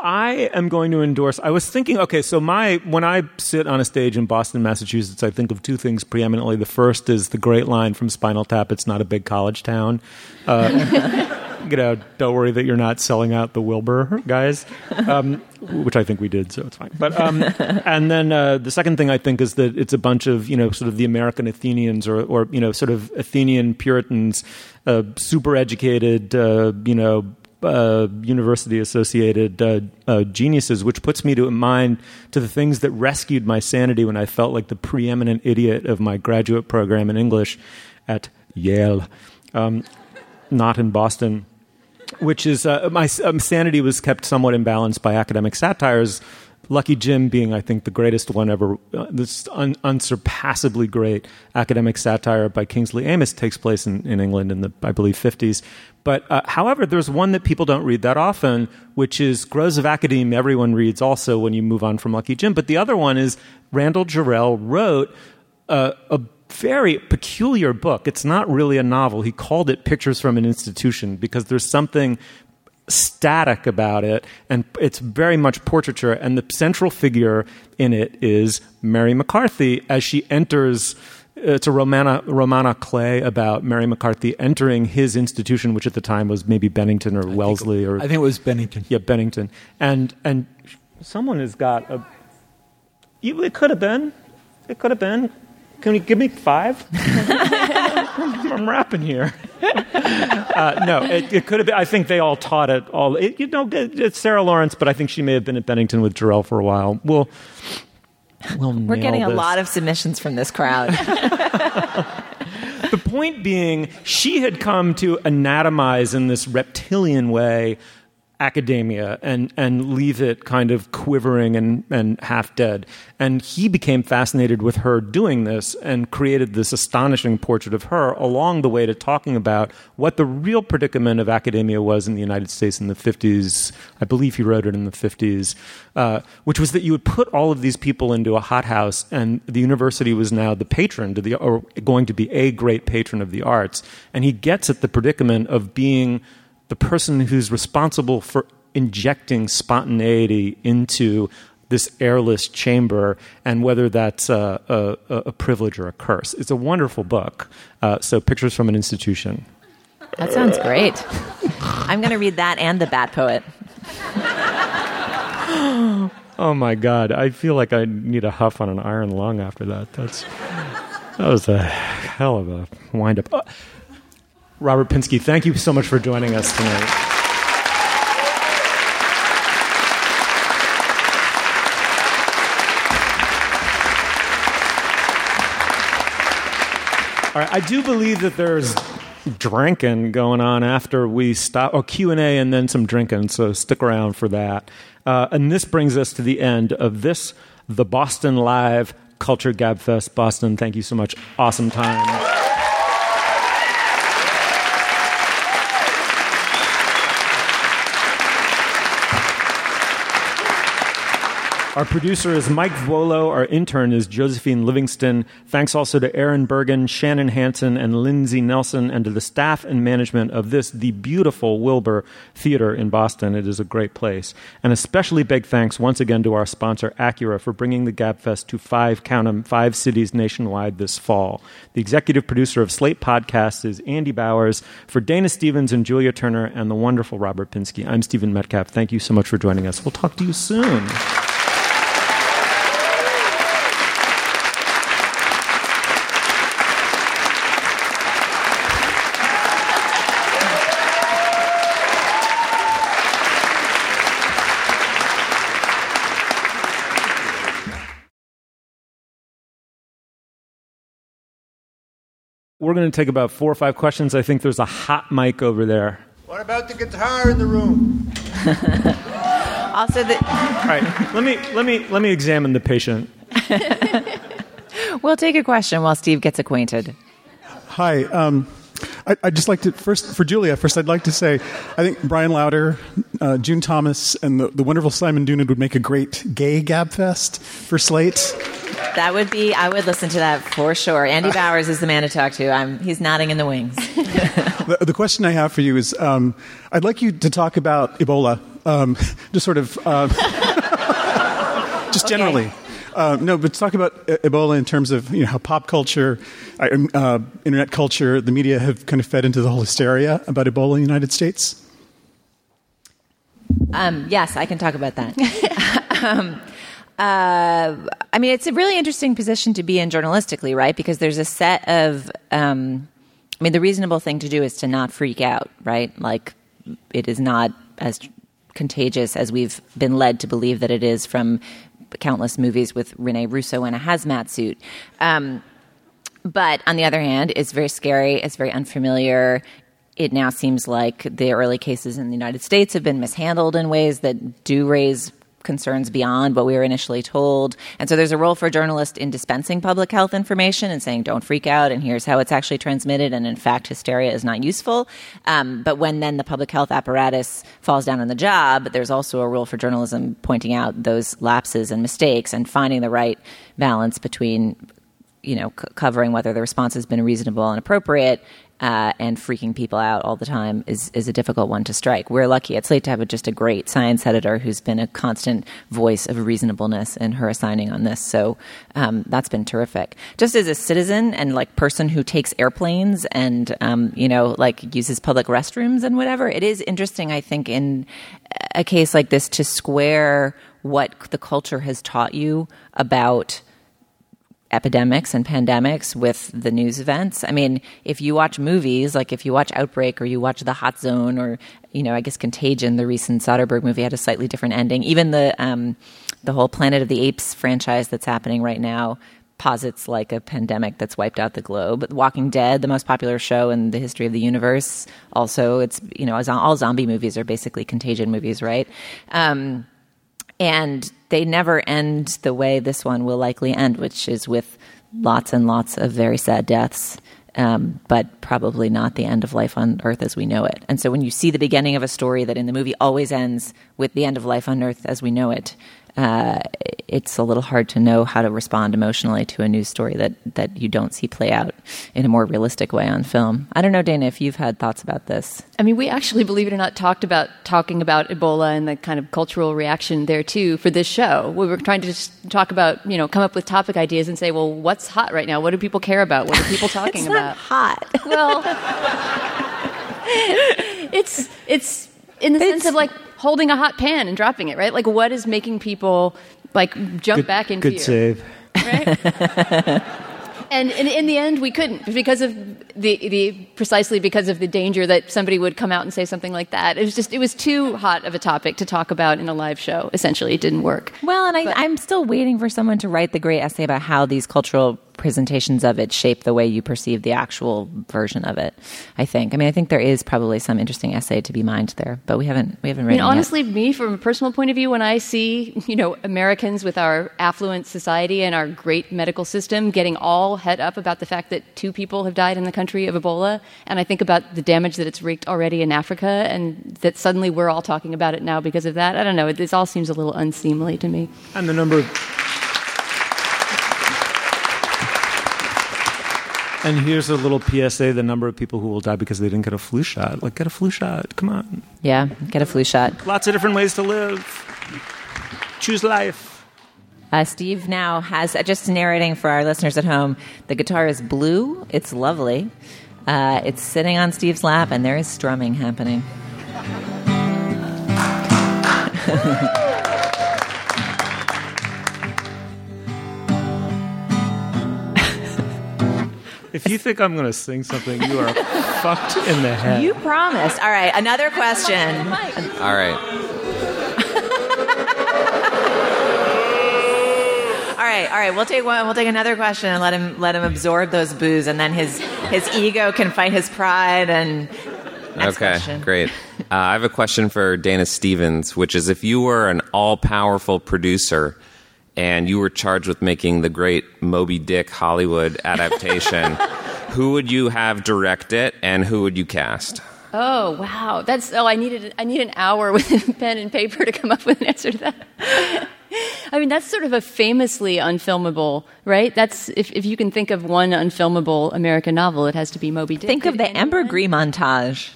S2: I am going to endorse. I was thinking, okay, so my when I sit on a stage in Boston, Massachusetts, I think of two things preeminently. The first is the great line from Spinal Tap: "It's not a big college town." Uh, you know, don't worry that you're not selling out the Wilbur guys, um, which I think we did, so it's fine. But um, and then uh, the second thing I think is that it's a bunch of you know sort of the American Athenians or or you know sort of Athenian Puritans, uh, super educated, uh, you know. Uh, university associated uh, uh, geniuses, which puts me to mind to the things that rescued my sanity when I felt like the preeminent idiot of my graduate program in English at Yale, um, not in Boston which is uh, my um, sanity was kept somewhat imbalanced by academic satires. Lucky Jim being, I think, the greatest one ever. Uh, this un- unsurpassably great academic satire by Kingsley Amis takes place in, in England in the, I believe, 50s. But uh, however, there's one that people don't read that often, which is Groves of Academe. Everyone reads also when you move on from Lucky Jim. But the other one is Randall Jarrell wrote uh, a very peculiar book. It's not really a novel. He called it Pictures from an Institution because there's something static about it, and it's very much portraiture. And the central figure in it is Mary McCarthy as she enters. Uh, it's a roman à roman à clef about Mary McCarthy entering his institution, which at the time was maybe Bennington or Wellesley or
S10: I think it was Bennington.
S2: yeah Bennington, and and someone has got a. It could have been. It could have been. Can you give me five? I'm rapping here. uh, no, it, it could have been. I think they all taught it all. It, you know, it, it's Sarah Lawrence, but I think she may have been at Bennington with Jarrell for a while. We'll, we'll
S7: We're
S2: nail
S7: getting a lot of submissions from this crowd.
S2: The point being, she had come to anatomize in this reptilian way academia and, and leave it kind of quivering and, and half dead. And he became fascinated with her doing this and created this astonishing portrait of her along the way to talking about what the real predicament of academia was in the United States in the 50s. I believe he wrote it in the 50s, uh, which was that you would put all of these people into a hothouse and the university was now the patron to the, or going to be a great patron of the arts. And he gets at the predicament of being the person who's responsible for injecting spontaneity into this airless chamber and whether that's a, a, a privilege or a curse. It's a wonderful book. Uh, so, Pictures from an Institution.
S7: That sounds great. I'm going to read that and The Bat Poet.
S2: Oh my God. I feel like I need a huff on an iron lung after that. That's, that was a hell of a wind up. Uh, Robert Pinsky, thank you so much for joining us tonight. All right, I do believe that there's drinking going on after we stop, or Q and A, and then some drinking. So stick around for that. Uh, and this brings us to the end of this, the Boston Live Culture Gab Fest. Boston, thank you so much. Awesome time. Our producer is Mike Vuolo. Our intern is Josephine Livingston. Thanks also to Aaron Bergen, Shannon Hansen, and Lindsay Nelson, and to the staff and management of this, the beautiful Wilbur Theater in Boston. It is a great place. And especially big thanks once again to our sponsor, Acura, for bringing the GabFest to five, count 'em, five cities nationwide this fall. The executive producer of Slate Podcasts is Andy Bowers. For Dana Stevens and Julia Turner and the wonderful Robert Pinsky, I'm Stephen Metcalf. Thank you so much for joining us. We'll talk to you soon. We're going to take about four or five questions. I think there's a hot mic over there.
S11: What about the guitar in the room?
S7: Also, the,
S2: All right, let me let me let me examine the patient.
S7: we'll take a question while Steve gets acquainted.
S12: Hi. Um, I, I'd just like to first for Julia. First, I'd like to say I think Brian Lowder, uh, June Thomas, and the, the wonderful Simon Doonan would make a great gay gab fest for Slate.
S7: That would be, I would listen to that for sure. Andy Bowers is the man to talk to. I'm, he's nodding in the wings.
S12: The, the question I have for you is um, I'd like you to talk about Ebola, um, just sort of, um, just generally. Uh, no, but talk about Ebola in terms of you know how pop culture, uh, uh, internet culture, the media have kind of fed into the whole hysteria about Ebola in the United States.
S7: Um, yes, I can talk about that. um, uh, I mean, it's a really interesting position to be in journalistically, right? Because there's a set of, um, I mean, the reasonable thing to do is to not freak out, right? Like, it is not as contagious as we've been led to believe that it is from countless movies with Rene Russo in a hazmat suit. Um, but on the other hand, it's very scary. It's very unfamiliar. It now seems like the early cases in the United States have been mishandled in ways that do raise concerns beyond what we were initially told. And so there's a role for a journalist in dispensing public health information and saying, don't freak out, and here's how it's actually transmitted. And in fact, hysteria is not useful. Um, but when then the public health apparatus falls down on the job, there's also a role for journalism pointing out those lapses and mistakes and finding the right balance between you know, c- covering whether the response has been reasonable and appropriate, uh, and freaking people out all the time is is a difficult one to strike. We're lucky at Slate to have a, just a great science editor who's been a constant voice of reasonableness in her assigning on this. So um, that's been terrific. Just as a citizen and like person who takes airplanes and um, you know like uses public restrooms and whatever, it is interesting. I think in a case like this to square what the culture has taught you about epidemics and pandemics with the news events. I mean, if you watch movies, like if you watch Outbreak or you watch The Hot Zone or, you know, I guess Contagion, the recent Soderbergh movie had a slightly different ending. Even the, um, the whole Planet of the Apes franchise that's happening right now posits like a pandemic that's wiped out the globe. Walking Dead, the most popular show in the history of the universe, also it's you know all zombie movies are basically contagion movies, right? Um, and they never end the way this one will likely end, which is with lots and lots of very sad deaths. Um, but probably not the end of life on Earth as we know it. And so when you see the beginning of a story that in the movie always ends with the end of life on Earth as we know it, uh, it's a little hard to know how to respond emotionally to a news story that, that you don't see play out in a more realistic way on film. I don't know, Dana, if you've had thoughts about this.
S3: I mean, we actually, believe it or not, talked about talking about Ebola and the kind of cultural reaction there too for this show. We were trying to just talk about, you know, come up with topic ideas and say, well, what's hot right now? What do people care about? What are people talking
S7: it's
S3: about?
S7: hot.
S3: Well, it's it's in the sense of like holding a hot pan and dropping it, right? Like, what is making people like jump
S2: Good,
S3: back in
S2: good
S3: fear?
S2: save. Right?
S3: and in, in the end, we couldn't because of the, the precisely because of the danger that somebody would come out and say something like that. It was just it was too hot of a topic to talk about in a live show. Essentially, it didn't work.
S7: Well, and I, I'm still waiting for someone to write the great essay about how these cultural presentations of it shape the way you perceive the actual version of it. I think. I mean, I think there is probably some interesting essay to be mined there, but we haven't we haven't
S3: I
S7: written.
S3: mean,
S7: it yet.
S3: honestly, me from a personal point of view, when I see you know Americans with our affluent society and our great medical system getting all het up about the fact that two people have died in the country of Ebola, and I think about the damage that it's wreaked already in Africa, and that suddenly we're all talking about it now because of that. I don't know. It, this all seems a little unseemly to me.
S2: And the number of. And here's a little PSA the number of people who will die because they didn't get a flu shot. Like, get a flu shot. Come on.
S7: Yeah, get a flu shot.
S2: Lots of different ways to live. Choose life.
S7: Uh, Steve now has uh, just narrating for our listeners at home. The guitar is blue. It's lovely. Uh, it's sitting on Steve's lap, and there is strumming happening.
S2: If you think I'm going to sing something, you are fucked in the head.
S7: You promised. All right, another question.
S13: All right.
S7: All right, all right. We'll take one. We'll take another question and let him let him absorb those booze, and then his his ego can fight his pride. And next
S13: okay,
S7: question.
S13: great. Uh, I have a question for Dana Stevens, which is if you were an all powerful producer and you were charged with making the great Moby Dick Hollywood adaptation, who would you have direct it and who would you cast?
S3: Oh wow, that's oh I needed I need an hour with pen and paper to come up with an answer to that. I mean that's sort of a famously unfilmable, right? That's if if you can think of one unfilmable American novel, it has to be Moby Dick.
S7: Think of the ambergris montage.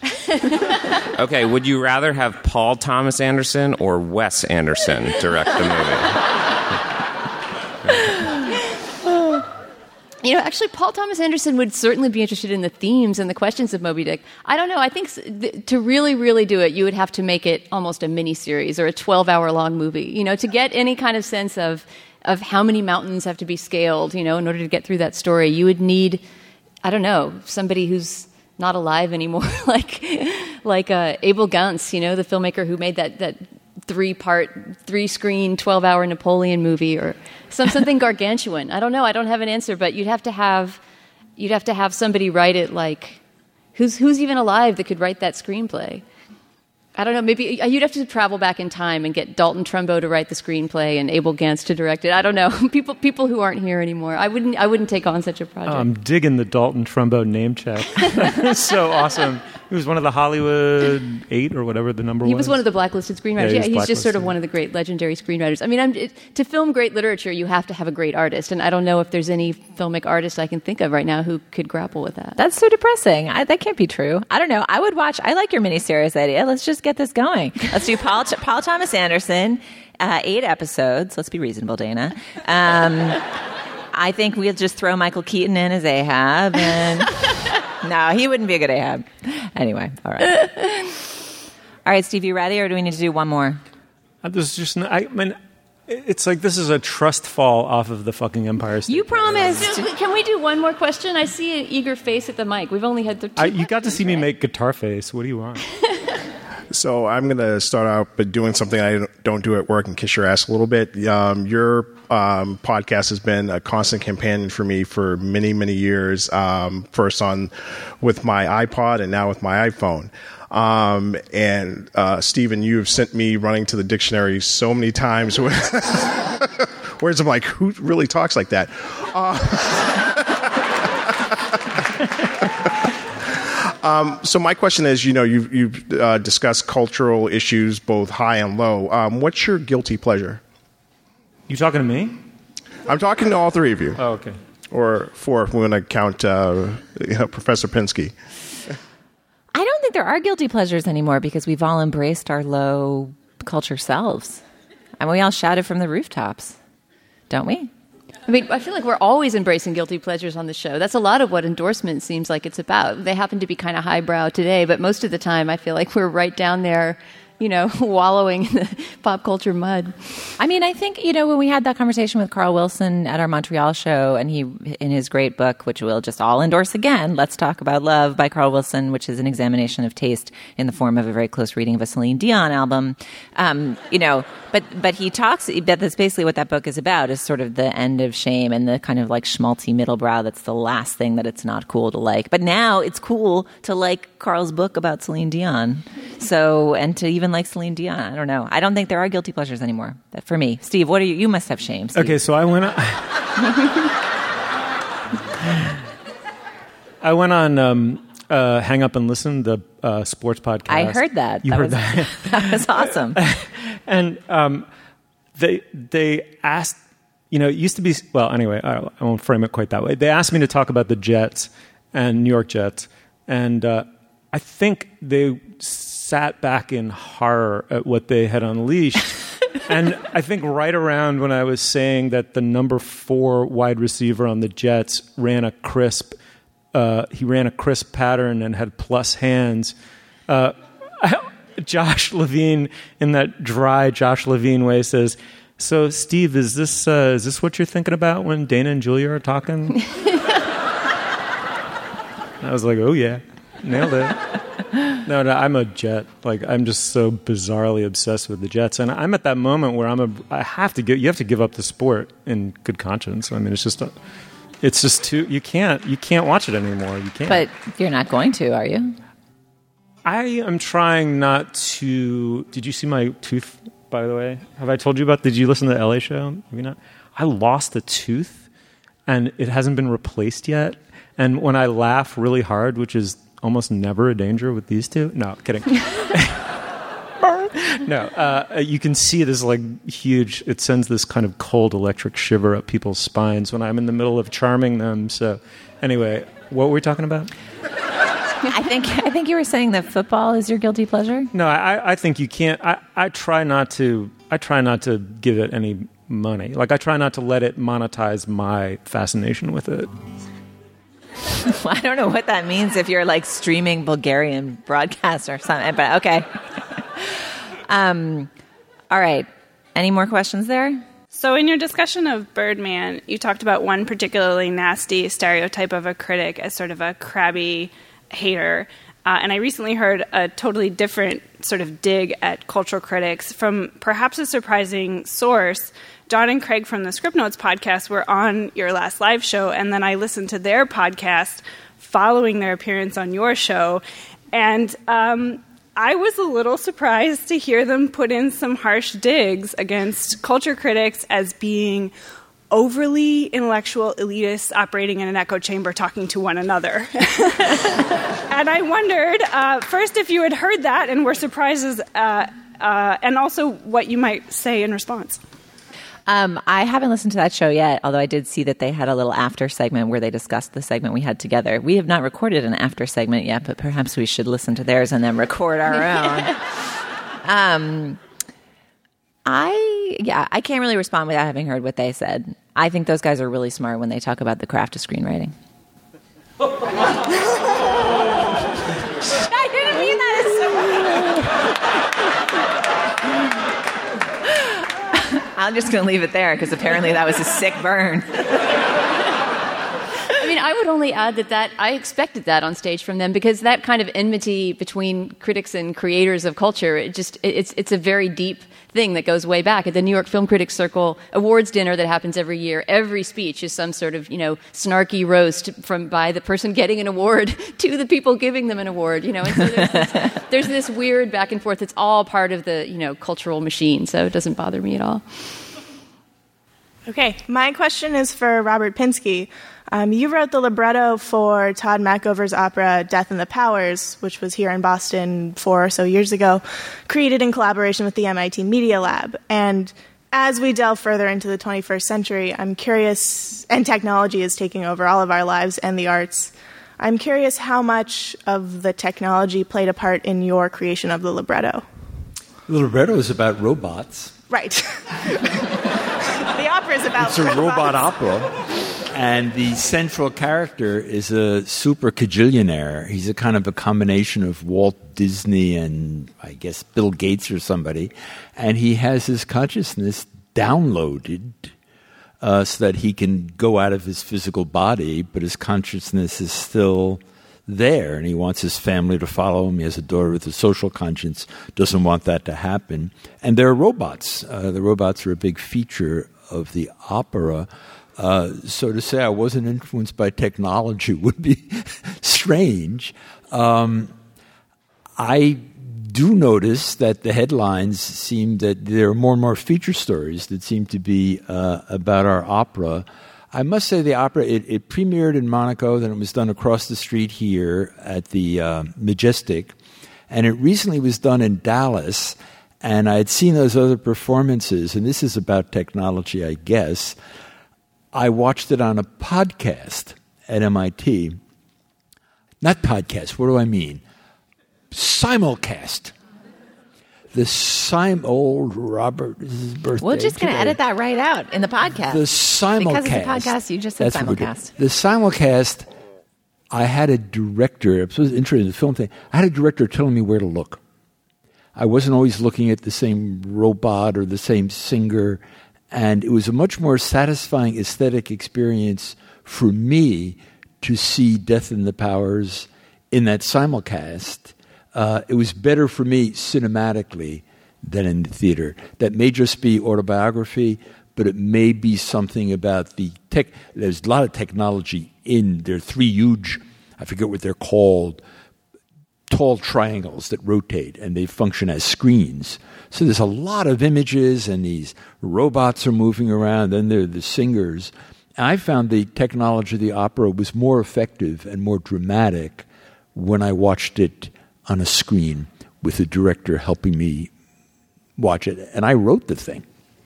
S13: Okay, would you rather have Paul Thomas Anderson or Wes Anderson direct the movie?
S3: You know, actually, Paul Thomas Anderson would certainly be interested in the themes and the questions of Moby Dick. I don't know. I think th- to really, really do it, you would have to make it almost a mini series or a 12 hour long movie, you know, to get any kind of sense of, of how many mountains have to be scaled, you know, in order to get through that story. You would need, I don't know, somebody who's not alive anymore, like, like uh, Abel Gance, you know, the filmmaker who made that, that three part, three screen, 12 hour Napoleon movie or some, something gargantuan. I don't know. I don't have an answer, but you'd have to have, you'd have to have somebody write it like, who's, who's even alive that could write that screenplay? I don't know. Maybe uh, you'd have to travel back in time and get Dalton Trumbo to write the screenplay and Abel Gance to direct it. I don't know. People, people who aren't here anymore. I wouldn't, I wouldn't take on such a project.
S2: I'm digging the Dalton Trumbo name check. so awesome. He was one of the Hollywood eight or whatever the number
S3: He
S2: was.
S3: was one of the blacklisted screenwriters.
S2: Yeah,
S3: Yeah,
S2: he was
S3: he's just sort of one of the great legendary screenwriters. I mean, I'm, it, to film great literature, you have to have a great artist, and I don't know if there's any filmic artist I can think of right now who could grapple with that.
S7: That's so depressing. I, that can't be true. I don't know. I would watch. I like your miniseries idea. Let's just get this going. Let's do Paul, Paul Thomas Anderson, uh, eight episodes. Let's be reasonable, Dana. Um, I think we'll just throw Michael Keaton in as Ahab, and no, he wouldn't be a good Ahab. Anyway, all right, all right, Steve, you ready, or do we need to do one more?
S2: Uh, There's just no, I mean, it's like this is a trust fall off of the fucking Empire State.
S7: You promised.
S3: Can we do one more question? I see an eager face at the mic. We've only had the two
S2: I, you got to see me make guitar face. What do you want?
S14: So I'm going to start out by doing something I don't do at work and kiss your ass a little bit. Um, your um, podcast has been a constant companion for me for many, many years. Um, first on with my iPod and now with my iPhone. Um, and uh, Stephen, you have sent me running to the dictionary so many times. Whereas I'm like, who really talks like that? Um, so my question is, you know, you've, you've uh, discussed cultural issues, both high and low. Um, what's your guilty pleasure?
S2: You talking to me?
S14: I'm talking to all three of you.
S2: Oh, okay.
S14: Or four if we want to count uh, you know, Professor Pinsky.
S7: I don't think there are guilty pleasures anymore because we've all embraced our low culture selves, and we all shouted from the rooftops, don't we?
S3: I mean, I feel like we're always embracing guilty pleasures on the show. That's a lot of what endorsement seems like it's about. They happen to be kind of highbrow today, but most of the time I feel like we're right down there, you know, wallowing in the pop culture mud.
S7: I mean, I think you know when we had that conversation with Carl Wilson at our Montreal show, and he in his great book, which we'll just all endorse again, "Let's Talk About Love" by Carl Wilson, which is an examination of taste in the form of a very close reading of a Celine Dion album. Um, you know, but but he talks that that's basically what that book is about is sort of the end of shame and the kind of like schmaltzy middle brow. That's the last thing that it's not cool to like, but now it's cool to like Carl's book about Celine Dion. So and to even like Celine Dion, I don't know. I don't think there are guilty pleasures anymore. That for me, Steve. What are you? You must have shame. Steve.
S2: Okay, so I went. On, I went on um, uh, Hang Up and Listen, the uh, sports podcast.
S7: I heard that.
S2: You
S7: that
S2: heard
S7: was,
S2: that?
S7: that was awesome.
S2: and um, they they asked, you know, it used to be well. Anyway, I, I won't frame it quite that way. They asked me to talk about the Jets and New York Jets, and uh, I think they sat back in horror at what they had unleashed. and I think right around when I was saying that the number four wide receiver on the Jets ran a crisp, uh, he ran a crisp pattern and had plus hands. Uh, Josh Levin, in that dry Josh Levin way, says, "So, Steve, is this uh, is this what you're thinking about when Dana and Julia are talking?" I was like, "Oh yeah, nailed it." No, no, I'm a Jet. Like I'm just so bizarrely obsessed with the Jets, and I'm at that moment where I'm a. I have to give. You have to give up the sport in good conscience. I mean, it's just. A, it's just too. You can't. You can't watch it anymore. You can't.
S7: But you're not going to, are you?
S2: I am trying not to. Did you see my tooth? By the way, have I told you about? Did you listen to the LA show? Maybe not. I lost a tooth, and it hasn't been replaced yet. And when I laugh really hard, which is almost never a danger with these two. No, kidding. no, uh, you can see this like huge. It sends this kind of cold electric shiver up people's spines when I'm in the middle of charming them. So, anyway, what were we talking about?
S7: I think I think you were saying that football is your guilty pleasure.
S2: No, I, I think you can't. I, I try not to. I try not to give it any money. Like I try not to let it monetize my fascination with it.
S7: I don't know what that means if you're like streaming Bulgarian broadcasts or something, but okay. um, all right. Any more questions there?
S15: So, in your discussion of Birdman, you talked about one particularly nasty stereotype of a critic as sort of a crabby hater. Uh, and I recently heard a totally different sort of dig at cultural critics from perhaps a surprising source. John and Craig from the Script Notes podcast were on your last live show, and then I listened to their podcast following their appearance on your show. And um, I was a little surprised to hear them put in some harsh digs against culture critics as being overly intellectual elitists operating in an echo chamber talking to one another. and I wondered uh, first if you had heard that and were surprised, uh, uh, and also what you might say in response.
S7: Um, I haven't listened to that show yet, although I did see that they had a little after segment where they discussed the segment we had together. We have not recorded an after segment yet, but perhaps we should listen to theirs and then record our own. um, I yeah, I can't really respond without having heard what they said. I think those guys are really smart when they talk about the craft of screenwriting. I didn't mean that as so. I'm just going to leave it there because apparently that was a sick burn.
S3: I would only add that, that I expected that on stage from them because that kind of enmity between critics and creators of culture, it just it's it's a very deep thing that goes way back at the New York Film Critics Circle awards dinner that happens every year. Every speech is some sort of you know snarky roast from by the person getting an award to the people giving them an award. You know, so there's, this, there's this weird back and forth. It's all part of the you know cultural machine, so it doesn't bother me at all.
S16: Okay, my question is for Robert Pinsky. Um, you wrote the libretto for Todd Machover's opera Death and the Powers, which was here in Boston four or so years ago, created in collaboration with the MIT Media Lab. And as we delve further into the 21st century, I'm curious, and technology is taking over all of our lives and the arts. I'm curious how much of the technology played a part in your creation of the libretto.
S10: The libretto is about robots.
S16: Right. the opera is about
S10: It's a
S16: robots.
S10: robot opera. And the central character is a super cajillionaire. He's a kind of a combination of Walt Disney and I guess Bill Gates or somebody. And he has his consciousness downloaded uh, so that he can go out of his physical body, but his consciousness is still there and he wants his family to follow him. He has a daughter with a social conscience, doesn't want that to happen. And there are robots. Uh, the robots are a big feature of the opera. Uh, so to say I wasn't influenced by technology would be strange. Um, I do notice that the headlines seem that there are more and more feature stories that seem to be uh, about our opera. I must say the opera it, it, premiered in Monaco, then it was done across the street here at the uh, Majestic, and it recently was done in Dallas. And I had seen those other performances, and this is about technology, I guess. I watched it on a podcast at MIT. Not podcast, what do I mean? Simulcast. The sim old Robert's birthday.
S7: We're just going to edit that right out in the podcast.
S10: The simulcast.
S7: Because it's a podcast, you just said
S10: That's what we're doing.
S7: simulcast.
S10: The simulcast, I had a director, I was interested in the film thing, I had a director telling me where to look. I wasn't always looking at the same robot or the same singer, and it was a much more satisfying aesthetic experience for me to see Death in the Powers in that simulcast. Uh, it was better for me cinematically than in the theater. That may just be autobiography, but it may be something about the tech. There's a lot of technology in there. Are three huge, I forget what they're called, tall triangles that rotate and they function as screens. So there's a lot of images and these robots are moving around. Then there are the singers. I found the technology of the opera was more effective and more dramatic when I watched it on a screen with the director helping me watch it. And I wrote the thing.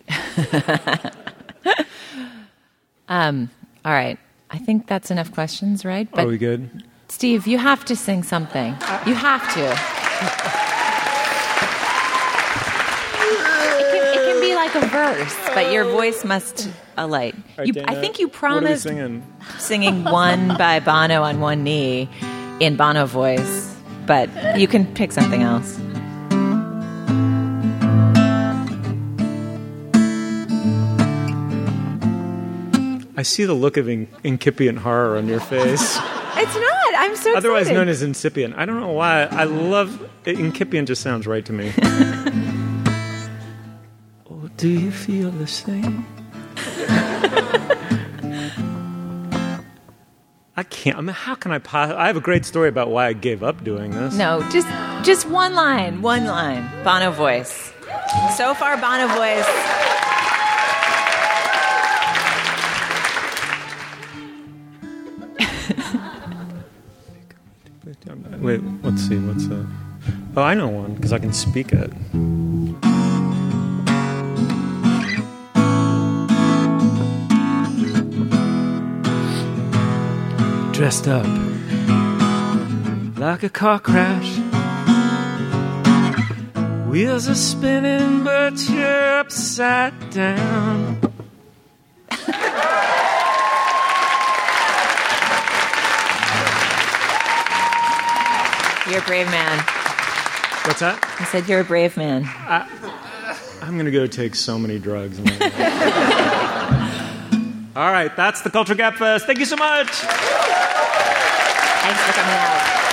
S7: um, all right. I think that's enough questions, right?
S2: But- Are we good?
S7: Steve, you have to sing something. You have to. It can, it can be like a verse, but your voice must alight.
S2: right,
S7: You,
S2: Dana,
S7: I think you
S2: what are we
S7: promised
S2: singing?
S7: singing one by Bono on one knee in Bono voice, but you can pick something else.
S2: I see the look of in- incipient horror on your face.
S7: It's not. I'm so
S2: Otherwise
S7: excited.
S2: known as incipient. I don't know why. I love incipient. Just sounds right to me.
S17: Oh, do you feel the same?
S2: I can't. I mean, how can I? Pos- I have a great story about why I gave up doing this.
S7: No, just just one line, one line. Bono voice. So far, Bono voice.
S2: Wait, let's see. What's that? Oh, I know one because I can speak it.
S17: Dressed up like a car crash. Wheels are spinning, but you're upside down.
S7: You're a brave man.
S2: What's that?
S7: I said you're a brave man.
S2: I, I'm going to go take so many drugs. All right, that's the Culture Gab Fest. Thank you so much.
S7: Thanks for coming out.